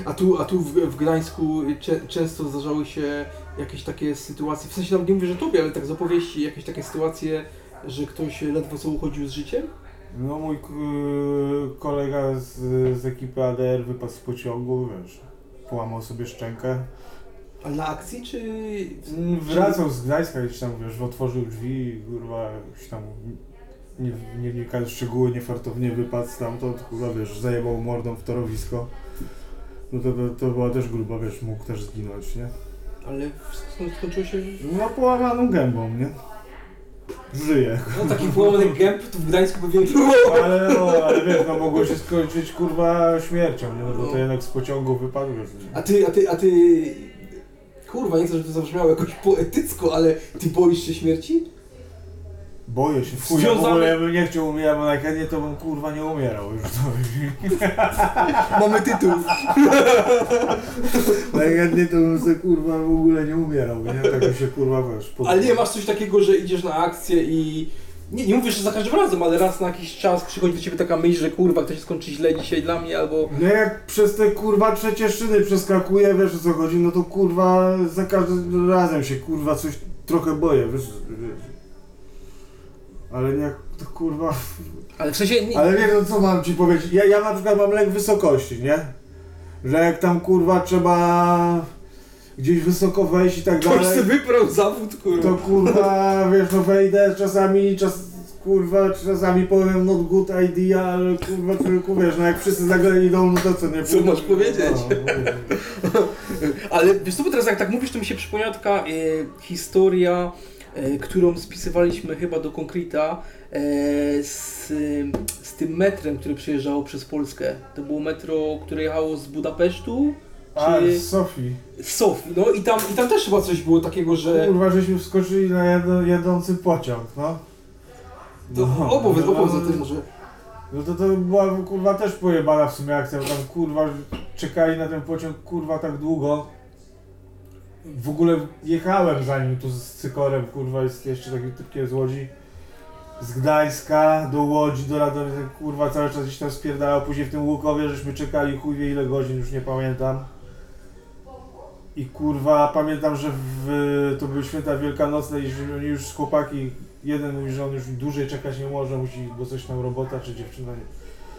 A tu, a tu w, w Gdańsku cze, często zdarzały się jakieś takie sytuacje, w sensie tam nie mówię, że tobie, ale tak z opowieści, jakieś takie sytuacje, że ktoś ledwo co uchodził z życiem? No mój k- kolega z, z ekipy ADR wypadł z pociągu, wiesz, połamał sobie szczękę. Ale na akcji, czy... Wracał z Gdańska gdzieś tam, wiesz, otworzył drzwi i kurwa gdzieś tam... Nie, nie wnikając w szczegóły, niefartownie wypadł stamtąd, kurwa, wiesz, zajebał mordą w torowisko. No to, to, to była też gruba, wiesz, mógł też zginąć, nie? Ale skąd skończyło się... No połamaną gębą, nie? Żyje. No taki połamany gęb tu w Gdańsku pewnie Ale no, ale wiesz, no mogło się skończyć kurwa śmiercią, nie? No bo to No. jednak z pociągu wypadł, wiesz. A ty, a ty, a ty... Kurwa, nie chcę, żeby to zabrzmiało jakoś poetycko, ale ty boisz się śmierci? Boję się, ja w ogóle ja bym nie chciał umierać, bo najchętniej to bym kurwa nie umierał już. To. Mamy tytuł. (laughs) najchętniej to bym sobie kurwa w ogóle nie umierał, nie? Tak mi się kurwa wiesz. pod- Ale nie masz coś takiego, że idziesz na akcję i... Nie, nie mówię, że za każdym razem, ale raz na jakiś czas przychodzi do ciebie taka myśl, że kurwa, to się skończy źle dzisiaj dla mnie, albo... No jak przez te kurwa trzecie szyny przeskakuję, wiesz o co chodzi, no to kurwa za każdym razem się kurwa coś trochę boję, wiesz. wiesz. Ale nie, to kurwa... Ale w sensie... Nie, Ale wiesz, no co mam ci powiedzieć? Ja, ja na przykład mam lęk wysokości, nie? Że jak tam kurwa trzeba gdzieś wysoko wejść i tak Ktoś dalej, sobie wybrał zawód, kurwa. to kurwa, wiesz, no wejdę czasami, czas, kurwa, czasami powiem not good idea, ale kurwa, człowieku, wiesz, no jak wszyscy nagle idą, no to co, nie? Co masz powiedzieć? No, Ale wiesz co, teraz jak tak mówisz, to mi się przypomniała taka e, historia, którą spisywaliśmy chyba do Konkrita e, z, z tym metrem, które przejeżdżało przez Polskę. To było metro, które jechało z Budapesztu A, czy z Sofii. z Sofii. No i tam, i tam też chyba coś było takiego, że... Kurwa, żeśmy wskoczyli na jad jadący pociąg, no. To No. opowiedz, No, opowiedz o no, tym może. No to to była kurwa też pojebana w sumie akcja, bo tam kurwa czekali na ten pociąg kurwa tak długo. W ogóle jechałem za nim tu z Cykorem, kurwa jest jeszcze taki typkie z Łodzi. Z Gdańska do Łodzi, do Radomia, ten kurwa cały czas gdzieś tam spierdalał, później w tym Łukowie żeśmy czekali chuj wie ile godzin, już nie pamiętam. I kurwa pamiętam, że w, to były święta wielkanocne i że oni już z chłopaki, jeden mówi, że on już dłużej czekać nie może, musi, bo coś tam robota czy dziewczyna.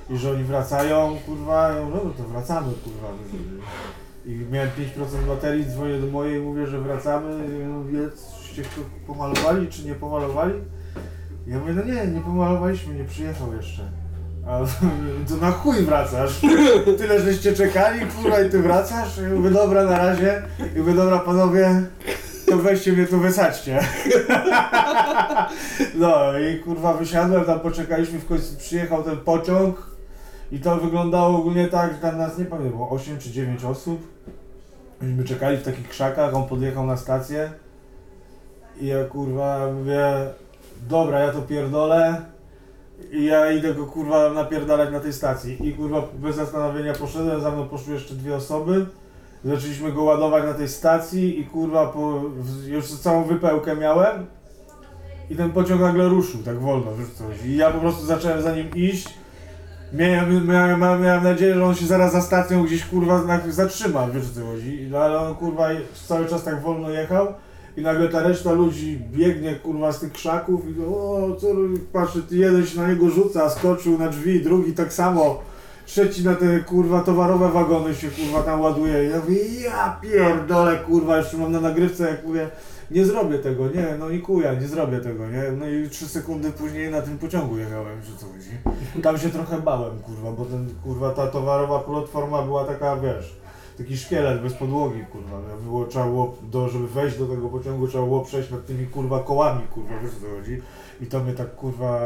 I że oni wracają, kurwa, no to wracamy, kurwa. I miałem 5% baterii, dzwonię do mojej i mówię, że wracamy. I mówię, czyście to pomalowali, czy nie pomalowali? Ja mówię, no nie, nie pomalowaliśmy, nie przyjechał jeszcze. A (laughs) to na chuj wracasz? Tyle żeście czekali, kurwa, i ty wracasz? I mówię, dobra, na razie. I mówię, dobra, panowie, to weźcie mnie tu wysadźcie. (laughs) No i kurwa wysiadłem, tam poczekaliśmy, w końcu przyjechał ten pociąg. I to wyglądało ogólnie tak, że tam nas nie pamiętam, było 8 czy 9 osób. Myśmy czekali w takich krzakach, on podjechał na stację. I ja kurwa mówię, dobra, ja to pierdolę. I ja idę go kurwa napierdalać na tej stacji. I kurwa bez zastanowienia poszedłem, za mną poszły jeszcze dwie osoby. Zaczęliśmy go ładować na tej stacji i kurwa po, już całą wypełkę miałem. I ten pociąg nagle ruszył, tak wolno, wiesz co chodzi. I ja po prostu zacząłem za nim iść. Miałem, miałem, miałem nadzieję, że on się zaraz za stacją gdzieś kurwa na- zatrzyma, wiesz co chodzi. No ale on kurwa cały czas tak wolno jechał. I nagle ta reszta ludzi biegnie kurwa z tych krzaków i o co ty jeden się na niego rzuca, skoczył na drzwi, drugi tak samo. Trzeci na te kurwa towarowe wagony się kurwa tam ładuje. Ja mówię, ja pierdolę kurwa, jeszcze mam na nagrywce jak mówię, nie zrobię tego, nie, no i kuja, nie zrobię tego, nie. No i trzy sekundy później na tym pociągu jechałem, że co chodzi. Tam się trochę bałem kurwa, bo ten kurwa ta towarowa platforma była taka, wiesz, taki szkielet bez podłogi, kurwa. no, Było, trzeba było, do, żeby wejść do tego pociągu, trzeba było przejść nad tymi kurwa kołami, kurwa, wiesz co chodzi. I to mnie tak kurwa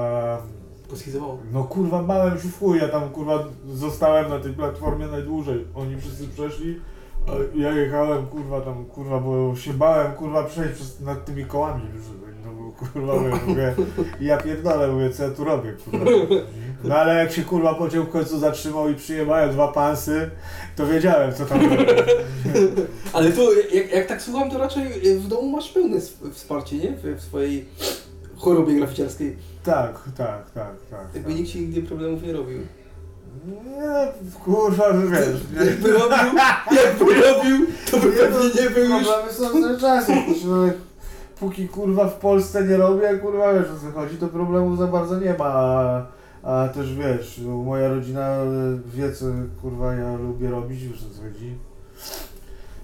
Poschizowało. no kurwa bałem się w chuj, ja tam kurwa zostałem na tej platformie najdłużej. Oni wszyscy przeszli, ja jechałem kurwa tam kurwa, bo się bałem kurwa przejść przez, nad tymi kołami. No bo kurwa mówię, mówię, ja pierdolę, mówię co ja tu robię kurwa. No ale jak się kurwa pociąg w końcu zatrzymał i przyjemałem dwa pansy, to wiedziałem co tam robię. Ale to jak, jak tak słucham, to raczej w domu masz pełne wsparcie, nie? W, w swojej chorobie graficiarskiej. Tak, tak, tak, tak. Jakby tak. nikt ci nigdy problemów nie robił. Nie, kurwa, że wiesz. nie? Jakby robił, (laughs) jakby robił, to by pewnie nie był już... Problemy są cały czas. Człowiek, póki kurwa w Polsce nie robię, kurwa wiesz o co chodzi, to problemu za bardzo nie ma. A, a też wiesz, no, moja rodzina e, wie co kurwa ja lubię robić, wiesz o co chodzi.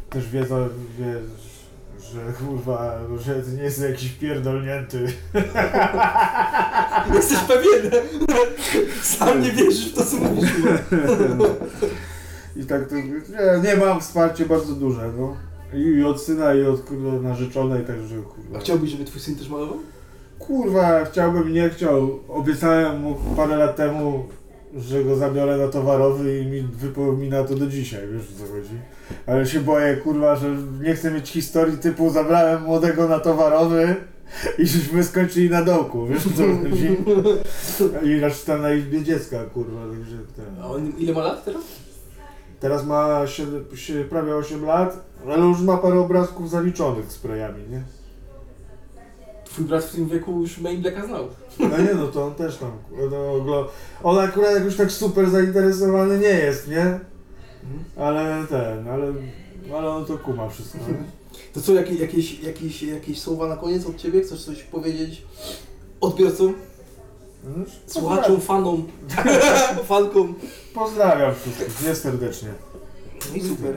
Też wie, co, wie że kurwa, że to nie jest jakiś pierdolnięty. (laughs) Jesteś pewien? Sam nie wierzysz w to, co mówisz. I tak to, nie, nie mam wsparcie bardzo duże, no. I, I od syna, i od kurwa narzeczonej, także A kurwa. chciałbyś, żeby twój syn też malował? Kurwa, chciałbym, nie chciał. Obiecałem mu parę lat temu, że go zabiorę na towarowy i mi wypomina to do dzisiaj, wiesz o co chodzi. Ale się boję, kurwa, że nie chcę mieć historii typu zabrałem młodego na towarowy i żeśmy skończyli na dołku, wiesz o co chodzi. I aż tam na izbie dziecka, kurwa, także ten. A on ile ma lat teraz? Teraz ma prawie 8 lat, ale już ma parę obrazków zaliczonych sprayami, nie? Twój brat w tym wieku już Main Blacka znał. No nie no, to on też tam, no, oglo- on akurat jakoś tak super zainteresowany nie jest, nie? Ale ten, ale, ale on to kuma wszystko, nie? To co, jakieś, jakieś, jakieś, jakieś słowa na koniec od Ciebie? Chcesz coś powiedzieć odbiorcom, No, słuchaczom, fanom, (laughs) fankom? Pozdrawiam wszystkich, nie serdecznie. No i super.